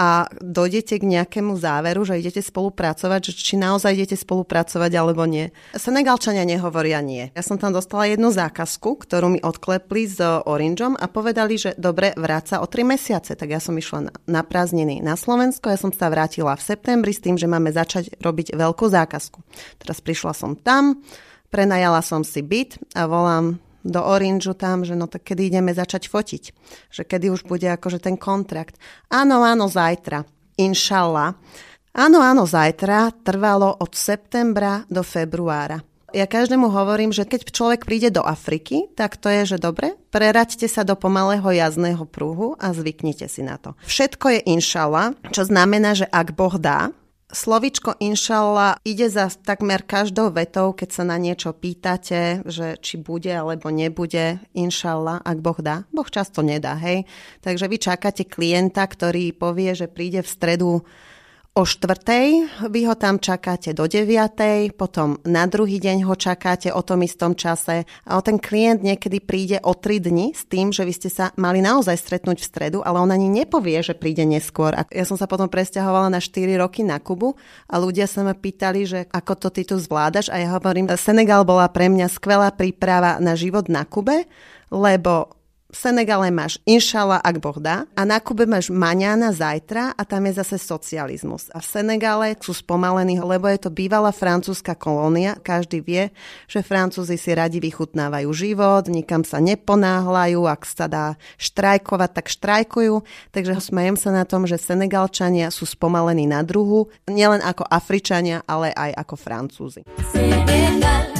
a dojdete k nejakému záveru, že idete spolupracovať, že či naozaj idete spolupracovať alebo nie. Senegalčania nehovoria nie. Ja som tam dostala jednu zákazku, ktorú mi odklepli s Orangeom a povedali, že dobre, vráca o 3 mesiace. Tak ja som išla na, na prázdniny na Slovensko, ja som sa vrátila v septembri s tým, že máme začať robiť veľkú zákazku. Teraz prišla som tam, prenajala som si byt a volám do Orangeu tam, že no tak kedy ideme začať fotiť. Že kedy už bude akože ten kontrakt. Áno, áno, zajtra. Inšallah. Áno, áno, zajtra trvalo od septembra do februára. Ja každému hovorím, že keď človek príde do Afriky, tak to je, že dobre, preraďte sa do pomalého jazdného prúhu a zvyknite si na to. Všetko je inšala, čo znamená, že ak Boh dá, Slovičko inšalla ide za takmer každou vetou, keď sa na niečo pýtate, že či bude alebo nebude, inšalla, ak Boh dá. Boh často nedá, hej. Takže vy čakáte klienta, ktorý povie, že príde v stredu o štvrtej, vy ho tam čakáte do deviatej, potom na druhý deň ho čakáte o tom istom čase a ten klient niekedy príde o tri dni s tým, že vy ste sa mali naozaj stretnúť v stredu, ale on ani nepovie, že príde neskôr. A ja som sa potom presťahovala na 4 roky na Kubu a ľudia sa ma pýtali, že ako to ty tu zvládaš a ja hovorím, Senegal bola pre mňa skvelá príprava na život na Kube, lebo Senegale máš inšala, ak Boh dá, a na Kube máš maňána zajtra a tam je zase socializmus. A v Senegale sú spomalení, lebo je to bývalá francúzska kolónia. Každý vie, že Francúzi si radi vychutnávajú život, nikam sa neponáhľajú, ak sa dá štrajkovať, tak štrajkujú. Takže smejem sa na tom, že Senegalčania sú spomalení na druhu, nielen ako Afričania, ale aj ako Francúzi. Senegal,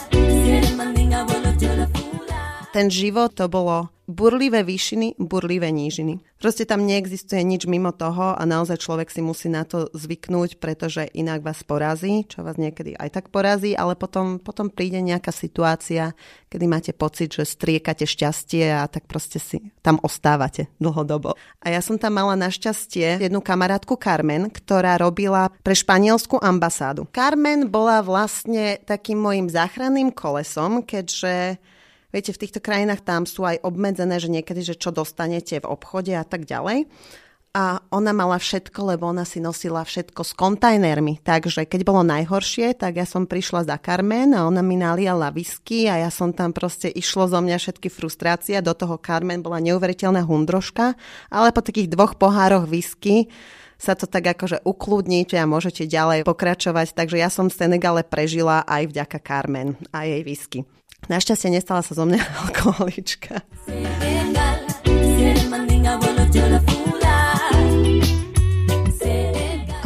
ten život to bolo burlivé výšiny, burlivé nížiny. Proste tam neexistuje nič mimo toho a naozaj človek si musí na to zvyknúť, pretože inak vás porazí, čo vás niekedy aj tak porazí, ale potom, potom príde nejaká situácia, kedy máte pocit, že striekate šťastie a tak proste si tam ostávate dlhodobo. A ja som tam mala našťastie jednu kamarátku Carmen, ktorá robila pre španielskú ambasádu. Carmen bola vlastne takým môjim záchranným kolesom, keďže Viete, v týchto krajinách tam sú aj obmedzené, že niekedy, že čo dostanete v obchode a tak ďalej. a ona mala všetko, lebo ona si nosila všetko s kontajnermi. Takže keď bolo najhoršie, tak ja som prišla za Carmen a ona mi naliala whisky a ja som tam proste išlo zo mňa všetky frustrácie. Do toho Carmen bola neuveriteľná hundroška, ale po takých dvoch pohároch whisky sa to tak akože ukludniť a môžete ďalej pokračovať. Takže ja som v Senegale prežila aj vďaka Carmen a jej whisky. Našťastie nestala sa zo mňa alkoholička.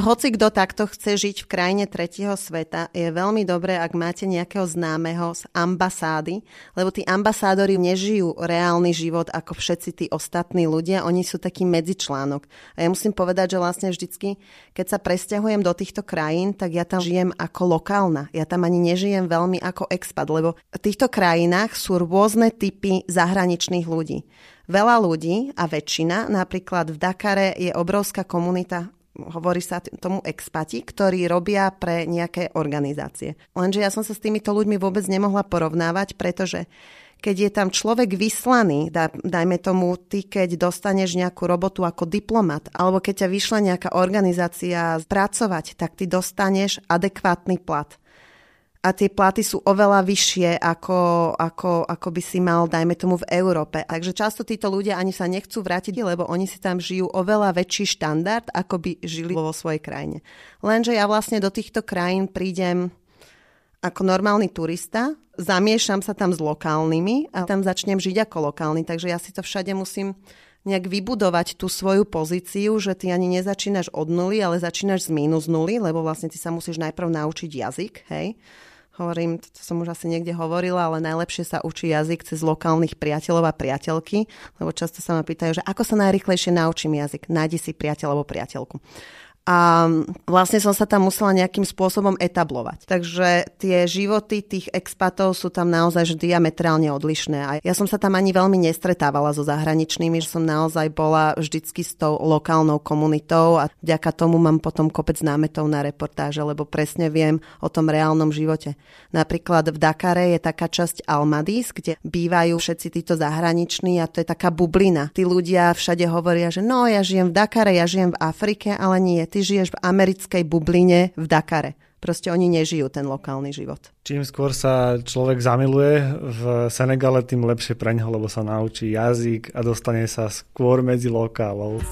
Hoci kto takto chce žiť v krajine tretieho sveta, je veľmi dobré, ak máte nejakého známeho z ambasády, lebo tí ambasádori nežijú reálny život ako všetci tí ostatní ľudia, oni sú taký medzičlánok. A ja musím povedať, že vlastne vždycky, keď sa presťahujem do týchto krajín, tak ja tam žijem ako lokálna. Ja tam ani nežijem veľmi ako expat, lebo v týchto krajinách sú rôzne typy zahraničných ľudí. Veľa ľudí a väčšina, napríklad v Dakare je obrovská komunita hovorí sa tomu expati, ktorí robia pre nejaké organizácie. Lenže ja som sa s týmito ľuďmi vôbec nemohla porovnávať, pretože keď je tam človek vyslaný, dajme tomu ty, keď dostaneš nejakú robotu ako diplomat, alebo keď ťa vyšla nejaká organizácia pracovať, tak ty dostaneš adekvátny plat a tie platy sú oveľa vyššie, ako, ako, ako by si mal, dajme tomu, v Európe. Takže často títo ľudia ani sa nechcú vrátiť, lebo oni si tam žijú oveľa väčší štandard, ako by žili vo svojej krajine. Lenže ja vlastne do týchto krajín prídem ako normálny turista, zamiešam sa tam s lokálnymi a tam začnem žiť ako lokálny. Takže ja si to všade musím nejak vybudovať tú svoju pozíciu, že ty ani nezačínaš od nuly, ale začínaš z mínus nuly, lebo vlastne ty sa musíš najprv naučiť jazyk, hej Hovorím, to som už asi niekde hovorila, ale najlepšie sa učí jazyk cez lokálnych priateľov a priateľky, lebo často sa ma pýtajú, že ako sa najrychlejšie naučím jazyk. Nájdi si priateľ alebo priateľku a vlastne som sa tam musela nejakým spôsobom etablovať. Takže tie životy tých expatov sú tam naozaj diametrálne odlišné. A ja som sa tam ani veľmi nestretávala so zahraničnými, že som naozaj bola vždycky s tou lokálnou komunitou a vďaka tomu mám potom kopec námetov na reportáže, lebo presne viem o tom reálnom živote. Napríklad v Dakare je taká časť Almadis, kde bývajú všetci títo zahraniční a to je taká bublina. Tí ľudia všade hovoria, že no, ja žijem v Dakare, ja žijem v Afrike, ale nie, ty žiješ v americkej bubline v Dakare. Proste oni nežijú ten lokálny život. Čím skôr sa človek zamiluje v Senegale, tým lepšie pre neho, lebo sa naučí jazyk a dostane sa skôr medzi lokálov.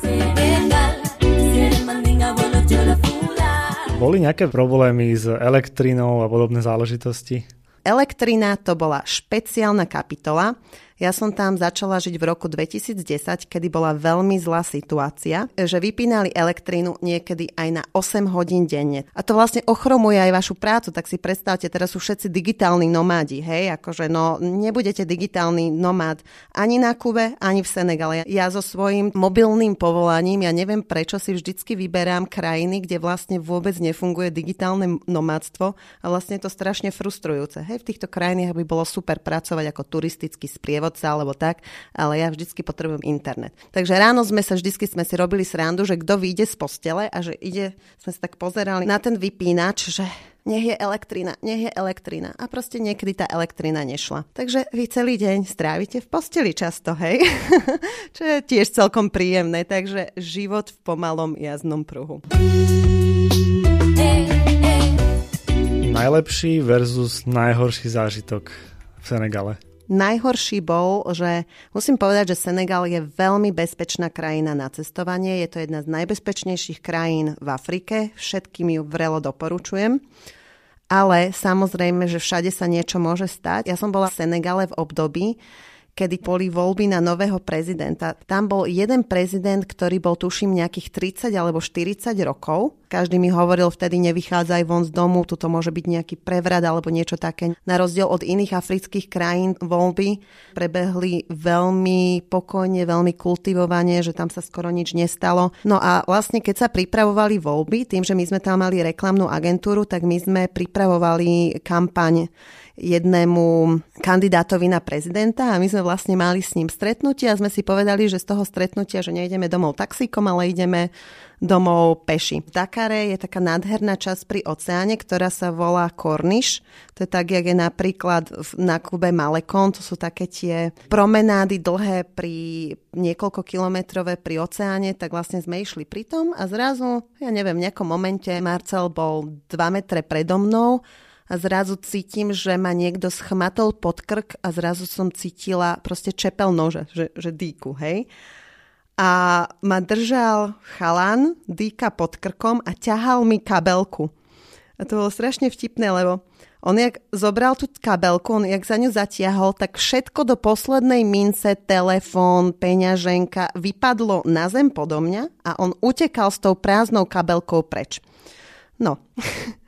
Boli nejaké problémy s elektrinou a podobné záležitosti? Elektrina to bola špeciálna kapitola, ja som tam začala žiť v roku 2010, kedy bola veľmi zlá situácia, že vypínali elektrínu niekedy aj na 8 hodín denne. A to vlastne ochromuje aj vašu prácu, tak si predstavte, teraz sú všetci digitálni nomádi, hej, akože no nebudete digitálny nomád ani na Kube, ani v Senegale. Ja so svojím mobilným povolaním, ja neviem prečo si vždycky vyberám krajiny, kde vlastne vôbec nefunguje digitálne nomádstvo a vlastne je to strašne frustrujúce. Hej, v týchto krajinách by bolo super pracovať ako turistický sprievod sprievodca alebo tak, ale ja vždycky potrebujem internet. Takže ráno sme sa vždycky sme si robili srandu, že kto vyjde z postele a že ide, sme sa tak pozerali na ten vypínač, že nech je elektrina, nech je elektrina. A proste niekedy tá elektrina nešla. Takže vy celý deň strávite v posteli často, hej? Čo je tiež celkom príjemné. Takže život v pomalom jazdnom pruhu. Najlepší versus najhorší zážitok v Senegale. Najhorší bol, že musím povedať, že Senegal je veľmi bezpečná krajina na cestovanie. Je to jedna z najbezpečnejších krajín v Afrike. Všetkým ju vrelo doporučujem. Ale samozrejme, že všade sa niečo môže stať. Ja som bola v Senegale v období, kedy boli voľby na nového prezidenta. Tam bol jeden prezident, ktorý bol tuším nejakých 30 alebo 40 rokov. Každý mi hovoril vtedy nevychádzaj von z domu, tuto môže byť nejaký prevrat alebo niečo také. Na rozdiel od iných afrických krajín voľby prebehli veľmi pokojne, veľmi kultivovane, že tam sa skoro nič nestalo. No a vlastne keď sa pripravovali voľby, tým, že my sme tam mali reklamnú agentúru, tak my sme pripravovali kampaň jednému kandidátovi na prezidenta a my sme vlastne mali s ním stretnutie a sme si povedali, že z toho stretnutia, že nejdeme domov taxíkom, ale ideme domov peši. V Dakare je taká nádherná časť pri oceáne, ktorá sa volá Cornish. To je tak, jak je napríklad na klube Malekon. To sú také tie promenády dlhé pri niekoľko kilometrové pri oceáne, tak vlastne sme išli pri tom a zrazu, ja neviem, v nejakom momente Marcel bol 2 metre predo mnou a zrazu cítim, že ma niekto schmatol pod krk a zrazu som cítila proste čepel nože, že, že dýku, hej. A ma držal chalan, dýka pod krkom a ťahal mi kabelku. A to bolo strašne vtipné, lebo on jak zobral tú kabelku, on jak za ňu zatiahol, tak všetko do poslednej mince, telefón, peňaženka vypadlo na zem podo mňa a on utekal s tou prázdnou kabelkou preč. No,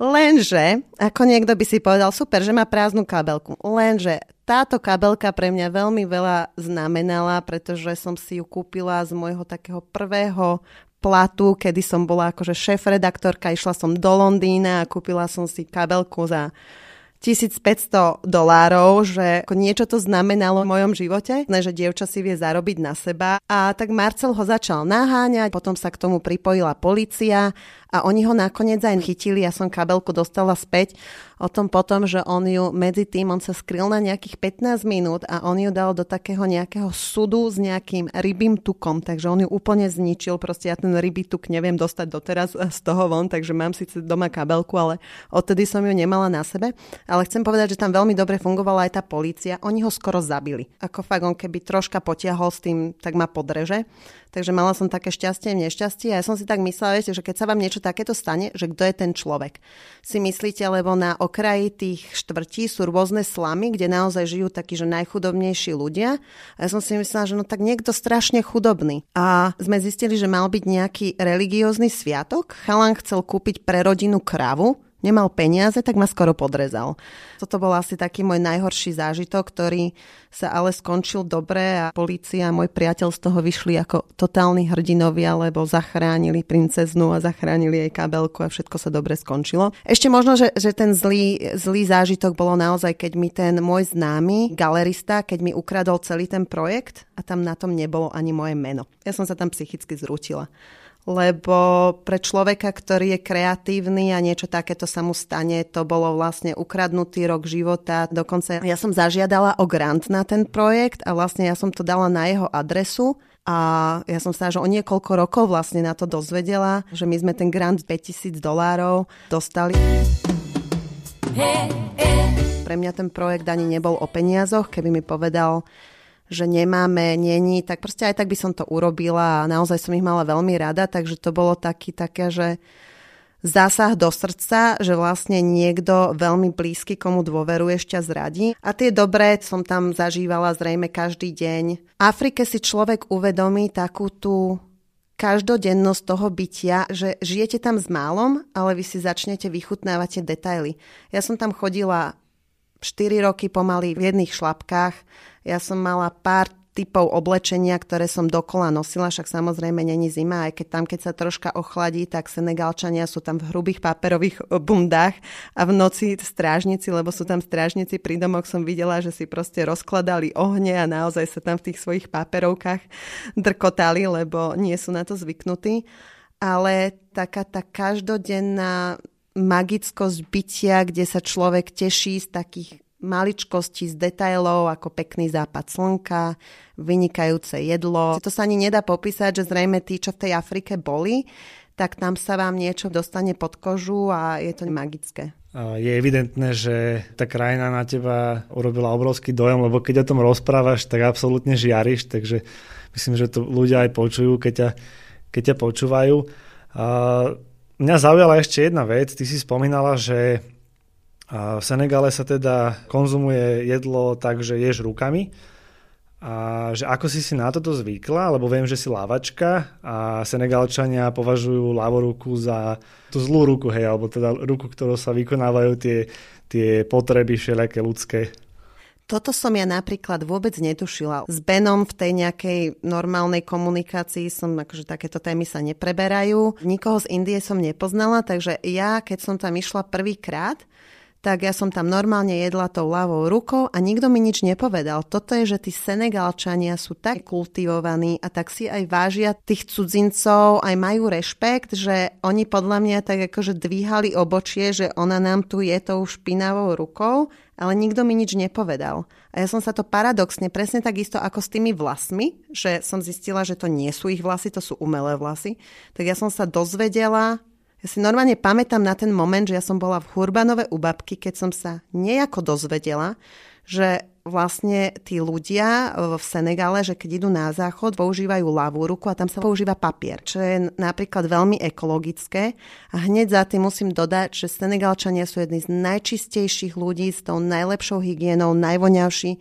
Lenže, ako niekto by si povedal, super, že má prázdnu kabelku. Lenže táto kabelka pre mňa veľmi veľa znamenala, pretože som si ju kúpila z môjho takého prvého platu, kedy som bola akože šéf-redaktorka, išla som do Londýna a kúpila som si kabelku za 1500 dolárov, že ako niečo to znamenalo v mojom živote, že dievča si vie zarobiť na seba. A tak Marcel ho začal naháňať, potom sa k tomu pripojila policia a oni ho nakoniec aj chytili, ja som kabelku dostala späť o tom potom, že on ju medzi tým, on sa skryl na nejakých 15 minút a on ju dal do takého nejakého sudu s nejakým rybým tukom, takže on ju úplne zničil, proste ja ten rybý tuk neviem dostať doteraz z toho von, takže mám síce doma kabelku, ale odtedy som ju nemala na sebe. Ale chcem povedať, že tam veľmi dobre fungovala aj tá polícia, oni ho skoro zabili. Ako fakt, on keby troška potiahol s tým, tak ma podreže. Takže mala som také šťastie nešťastie a ja som si tak myslela, viete, že keď sa vám niečo takéto stane, že kto je ten človek. Si myslíte, lebo na okraji tých štvrtí sú rôzne slamy, kde naozaj žijú takí, že najchudobnejší ľudia. A ja som si myslela, že no tak niekto strašne chudobný. A sme zistili, že mal byť nejaký religiózny sviatok. Chalan chcel kúpiť pre rodinu kravu, nemal peniaze, tak ma skoro podrezal. Toto bol asi taký môj najhorší zážitok, ktorý sa ale skončil dobre a policia a môj priateľ z toho vyšli ako totálni hrdinovia, lebo zachránili princeznu a zachránili jej kabelku a všetko sa dobre skončilo. Ešte možno, že, že ten zlý, zlý zážitok bolo naozaj, keď mi ten môj známy galerista, keď mi ukradol celý ten projekt a tam na tom nebolo ani moje meno. Ja som sa tam psychicky zrútila lebo pre človeka, ktorý je kreatívny a niečo takéto sa mu stane, to bolo vlastne ukradnutý rok života. Dokonca ja som zažiadala o grant na ten projekt a vlastne ja som to dala na jeho adresu a ja som sa že o niekoľko rokov vlastne na to dozvedela, že my sme ten grant 5000 dolárov dostali. Pre mňa ten projekt ani nebol o peniazoch, keby mi povedal, že nemáme, není, tak proste aj tak by som to urobila a naozaj som ich mala veľmi rada, takže to bolo taký také, že zásah do srdca, že vlastne niekto veľmi blízky, komu dôveruješ, ťa zradí. A tie dobré som tam zažívala zrejme každý deň. V Afrike si človek uvedomí takú tú každodennosť toho bytia, že žijete tam s málom, ale vy si začnete vychutnávať tie detaily. Ja som tam chodila 4 roky pomaly v jedných šlapkách. Ja som mala pár typov oblečenia, ktoré som dokola nosila, však samozrejme není zima, aj keď tam, keď sa troška ochladí, tak Senegalčania sú tam v hrubých paperových bundách a v noci strážnici, lebo sú tam strážnici pri domoch, som videla, že si proste rozkladali ohne a naozaj sa tam v tých svojich paperovkách drkotali, lebo nie sú na to zvyknutí. Ale taká tá každodenná magickosť bytia, kde sa človek teší z takých maličkostí, z detailov, ako pekný západ slnka, vynikajúce jedlo. To sa ani nedá popísať, že zrejme tí, čo v tej Afrike boli, tak tam sa vám niečo dostane pod kožu a je to magické. Je evidentné, že tá krajina na teba urobila obrovský dojem, lebo keď o tom rozprávaš, tak absolútne žiariš, takže myslím, že to ľudia aj počujú, keď ťa, keď ťa počúvajú. Mňa zaujala ešte jedna vec. Ty si spomínala, že v Senegale sa teda konzumuje jedlo tak, že ješ rukami. A že ako si si na toto zvykla, lebo viem, že si lávačka a Senegalčania považujú ľavoruku za tú zlú ruku, hej, alebo teda ruku, ktorou sa vykonávajú tie, tie potreby všelijaké ľudské. Toto som ja napríklad vôbec netušila. S Benom v tej nejakej normálnej komunikácii som, akože takéto témy sa nepreberajú. Nikoho z Indie som nepoznala, takže ja, keď som tam išla prvýkrát, tak ja som tam normálne jedla tou ľavou rukou a nikto mi nič nepovedal. Toto je, že tí Senegalčania sú tak kultivovaní a tak si aj vážia tých cudzincov, aj majú rešpekt, že oni podľa mňa tak akože dvíhali obočie, že ona nám tu je tou špinavou rukou, ale nikto mi nič nepovedal. A ja som sa to paradoxne, presne takisto ako s tými vlasmi, že som zistila, že to nie sú ich vlasy, to sú umelé vlasy, tak ja som sa dozvedela ja si normálne pamätám na ten moment, že ja som bola v Hurbanove u babky, keď som sa nejako dozvedela, že vlastne tí ľudia v Senegale, že keď idú na záchod, používajú ľavú ruku a tam sa používa papier, čo je napríklad veľmi ekologické. A hneď za tým musím dodať, že Senegalčania sú jedni z najčistejších ľudí s tou najlepšou hygienou, najvoňavší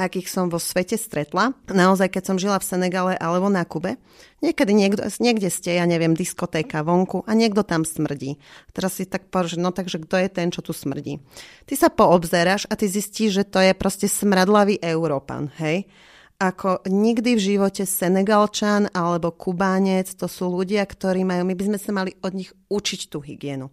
akých som vo svete stretla. Naozaj, keď som žila v Senegale alebo na Kube, niekedy niekto, niekde ste, ja neviem, diskotéka vonku a niekto tam smrdí. Teraz si tak povedal, no takže kto je ten, čo tu smrdí? Ty sa poobzeráš a ty zistíš, že to je proste smradlavý Európan, hej? Ako nikdy v živote Senegalčan alebo Kubánec, to sú ľudia, ktorí majú, my by sme sa mali od nich učiť tú hygienu.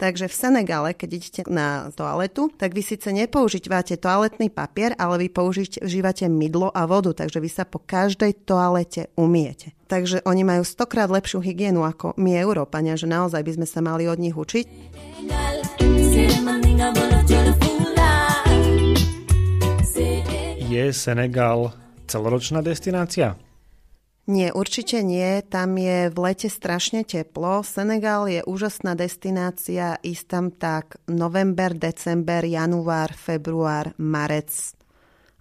Takže v Senegale, keď idete na toaletu, tak vy síce nepoužívate toaletný papier, ale vy používate mydlo a vodu, takže vy sa po každej toalete umiete. Takže oni majú stokrát lepšiu hygienu ako my Európania, že naozaj by sme sa mali od nich učiť. Je Senegal celoročná destinácia? Nie, určite nie. Tam je v lete strašne teplo. Senegal je úžasná destinácia. Ísť tam tak november, december, január, február, marec,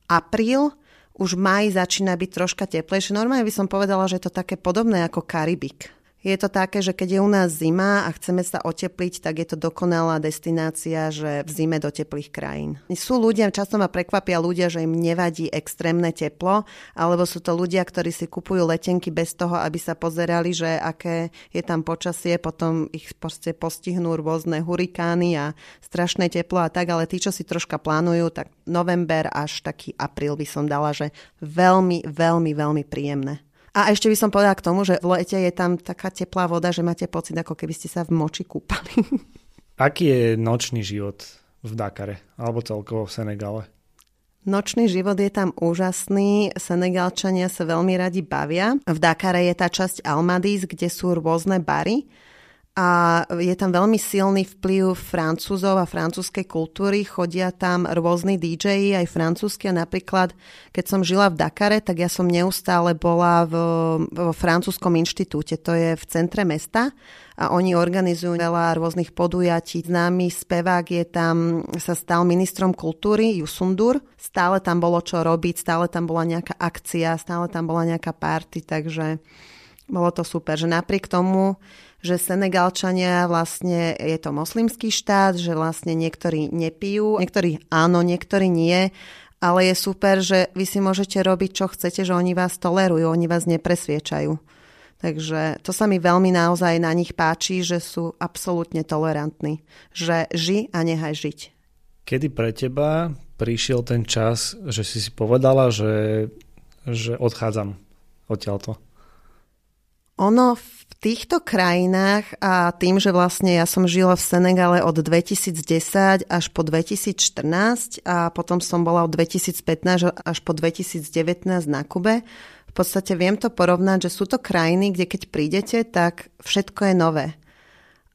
apríl. Už maj začína byť troška teplejšie. Normálne by som povedala, že je to také podobné ako Karibik. Je to také, že keď je u nás zima a chceme sa otepliť, tak je to dokonalá destinácia, že v zime do teplých krajín. Sú ľudia, často ma prekvapia ľudia, že im nevadí extrémne teplo, alebo sú to ľudia, ktorí si kupujú letenky bez toho, aby sa pozerali, že aké je tam počasie, potom ich proste postihnú rôzne hurikány a strašné teplo a tak, ale tí, čo si troška plánujú, tak november až taký apríl by som dala, že veľmi, veľmi, veľmi príjemné. A ešte by som povedala k tomu, že v lete je tam taká teplá voda, že máte pocit, ako keby ste sa v moči kúpali. Aký je nočný život v Dakare alebo celkovo v Senegale? Nočný život je tam úžasný, Senegalčania sa veľmi radi bavia. V Dakare je tá časť Almadis, kde sú rôzne bary a je tam veľmi silný vplyv francúzov a francúzskej kultúry. Chodia tam rôzni DJ aj francúzsky a napríklad, keď som žila v Dakare, tak ja som neustále bola v, v francúzskom inštitúte, to je v centre mesta a oni organizujú veľa rôznych podujatí. Známy spevák je tam, sa stal ministrom kultúry, Jusundur. Stále tam bolo čo robiť, stále tam bola nejaká akcia, stále tam bola nejaká party, takže bolo to super, že napriek tomu, že Senegalčania vlastne je to moslimský štát, že vlastne niektorí nepijú, niektorí áno, niektorí nie, ale je super, že vy si môžete robiť, čo chcete, že oni vás tolerujú, oni vás nepresviečajú. Takže to sa mi veľmi naozaj na nich páči, že sú absolútne tolerantní. Že ži a nechaj žiť. Kedy pre teba prišiel ten čas, že si si povedala, že, že odchádzam odtiaľto? Ono v týchto krajinách a tým, že vlastne ja som žila v Senegale od 2010 až po 2014 a potom som bola od 2015 až po 2019 na Kube, v podstate viem to porovnať, že sú to krajiny, kde keď prídete, tak všetko je nové.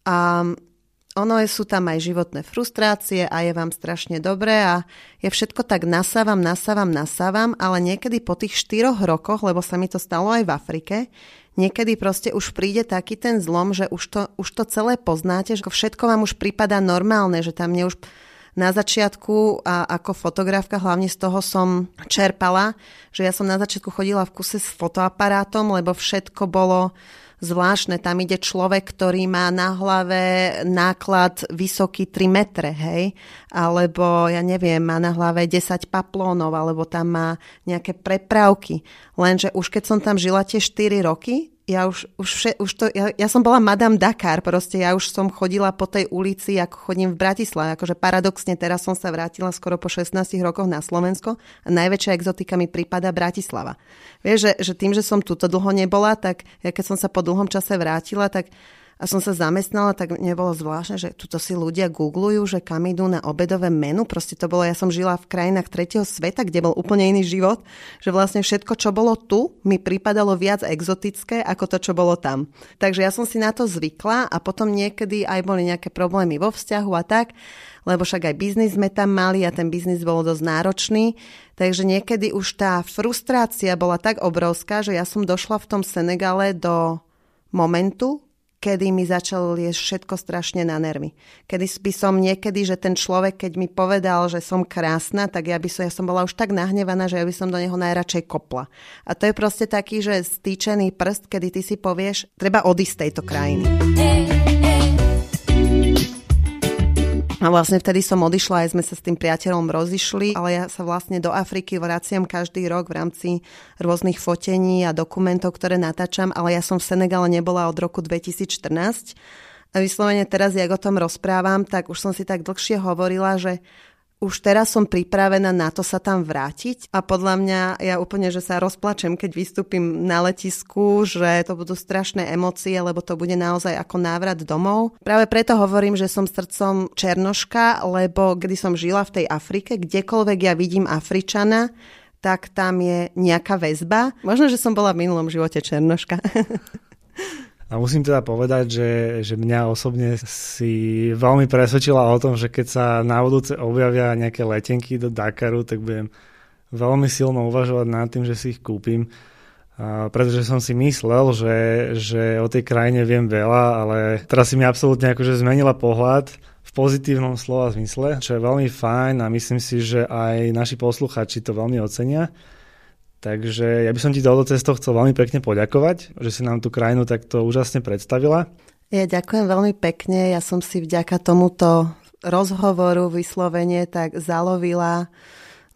A ono sú tam aj životné frustrácie a je vám strašne dobré a je všetko tak nasávam, nasávam, nasávam, ale niekedy po tých štyroch rokoch, lebo sa mi to stalo aj v Afrike, niekedy proste už príde taký ten zlom, že už to, už to celé poznáte, že všetko vám už prípada normálne, že tam mne už na začiatku a ako fotografka hlavne z toho som čerpala, že ja som na začiatku chodila v kuse s fotoaparátom, lebo všetko bolo zvláštne. Tam ide človek, ktorý má na hlave náklad vysoký 3 metre, hej? Alebo, ja neviem, má na hlave 10 paplónov, alebo tam má nejaké prepravky. Lenže už keď som tam žila tie 4 roky, ja už, už, už to, ja, ja som bola Madame Dakar, proste ja už som chodila po tej ulici, ako chodím v Bratislave. Akože paradoxne teraz som sa vrátila skoro po 16 rokoch na Slovensko a najväčšia exotika mi prípada Bratislava. Vieš, že, že tým, že som tuto dlho nebola, tak ja keď som sa po dlhom čase vrátila, tak a som sa zamestnala, tak nebolo zvláštne, že tuto si ľudia googlujú, že kam idú na obedové menu. Proste to bolo, ja som žila v krajinách tretieho sveta, kde bol úplne iný život, že vlastne všetko, čo bolo tu, mi pripadalo viac exotické ako to, čo bolo tam. Takže ja som si na to zvykla a potom niekedy aj boli nejaké problémy vo vzťahu a tak, lebo však aj biznis sme tam mali a ten biznis bol dosť náročný. Takže niekedy už tá frustrácia bola tak obrovská, že ja som došla v tom Senegale do momentu, kedy mi začalo liesť všetko strašne na nervy. Kedy by som niekedy, že ten človek, keď mi povedal, že som krásna, tak ja by som, ja som bola už tak nahnevaná, že ja by som do neho najradšej kopla. A to je proste taký, že stýčený prst, kedy ty si povieš, treba odísť z tejto krajiny. Hey. A vlastne vtedy som odišla, aj sme sa s tým priateľom rozišli, ale ja sa vlastne do Afriky vraciam každý rok v rámci rôznych fotení a dokumentov, ktoré natáčam, ale ja som v Senegale nebola od roku 2014. A vyslovene teraz, jak o tom rozprávam, tak už som si tak dlhšie hovorila, že už teraz som pripravená na to sa tam vrátiť a podľa mňa ja úplne, že sa rozplačem, keď vystúpim na letisku, že to budú strašné emócie, lebo to bude naozaj ako návrat domov. Práve preto hovorím, že som srdcom Černoška, lebo kedy som žila v tej Afrike, kdekoľvek ja vidím Afričana, tak tam je nejaká väzba. Možno, že som bola v minulom živote Černoška. A musím teda povedať, že, že mňa osobne si veľmi presvedčila o tom, že keď sa na budúce objavia nejaké letenky do Dakaru, tak budem veľmi silno uvažovať nad tým, že si ich kúpim. A pretože som si myslel, že, že o tej krajine viem veľa, ale teraz si mi absolútne akože zmenila pohľad v pozitívnom slova zmysle, čo je veľmi fajn a myslím si, že aj naši posluchači to veľmi ocenia. Takže ja by som ti touto cestou chcel veľmi pekne poďakovať, že si nám tú krajinu takto úžasne predstavila. Ja ďakujem veľmi pekne, ja som si vďaka tomuto rozhovoru vyslovene tak zalovila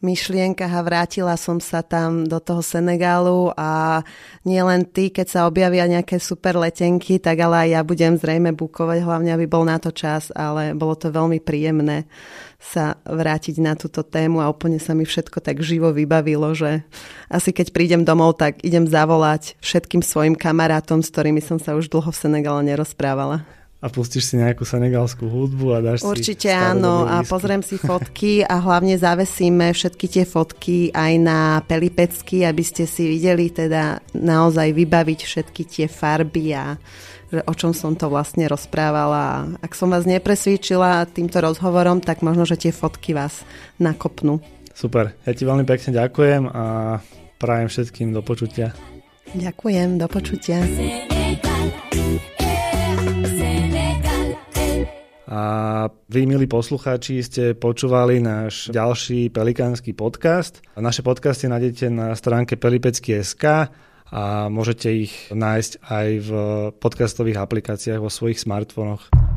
myšlienkach a vrátila som sa tam do toho Senegálu a nie len ty, keď sa objavia nejaké super letenky, tak ale aj ja budem zrejme bukovať, hlavne aby bol na to čas, ale bolo to veľmi príjemné sa vrátiť na túto tému a úplne sa mi všetko tak živo vybavilo, že asi keď prídem domov, tak idem zavolať všetkým svojim kamarátom, s ktorými som sa už dlho v Senegále nerozprávala a pustíš si nejakú senegalskú hudbu a dáš Určite si áno a pozriem si fotky a hlavne zavesíme všetky tie fotky aj na pelipecky, aby ste si videli teda naozaj vybaviť všetky tie farby a o čom som to vlastne rozprávala. Ak som vás nepresvíčila týmto rozhovorom, tak možno, že tie fotky vás nakopnú. Super, ja ti veľmi pekne ďakujem a prajem všetkým do počutia. Ďakujem, do počutia. A vy, milí poslucháči, ste počúvali náš ďalší pelikánsky podcast. Naše podcasty nájdete na stránke pelipecky.sk a môžete ich nájsť aj v podcastových aplikáciách vo svojich smartfónoch.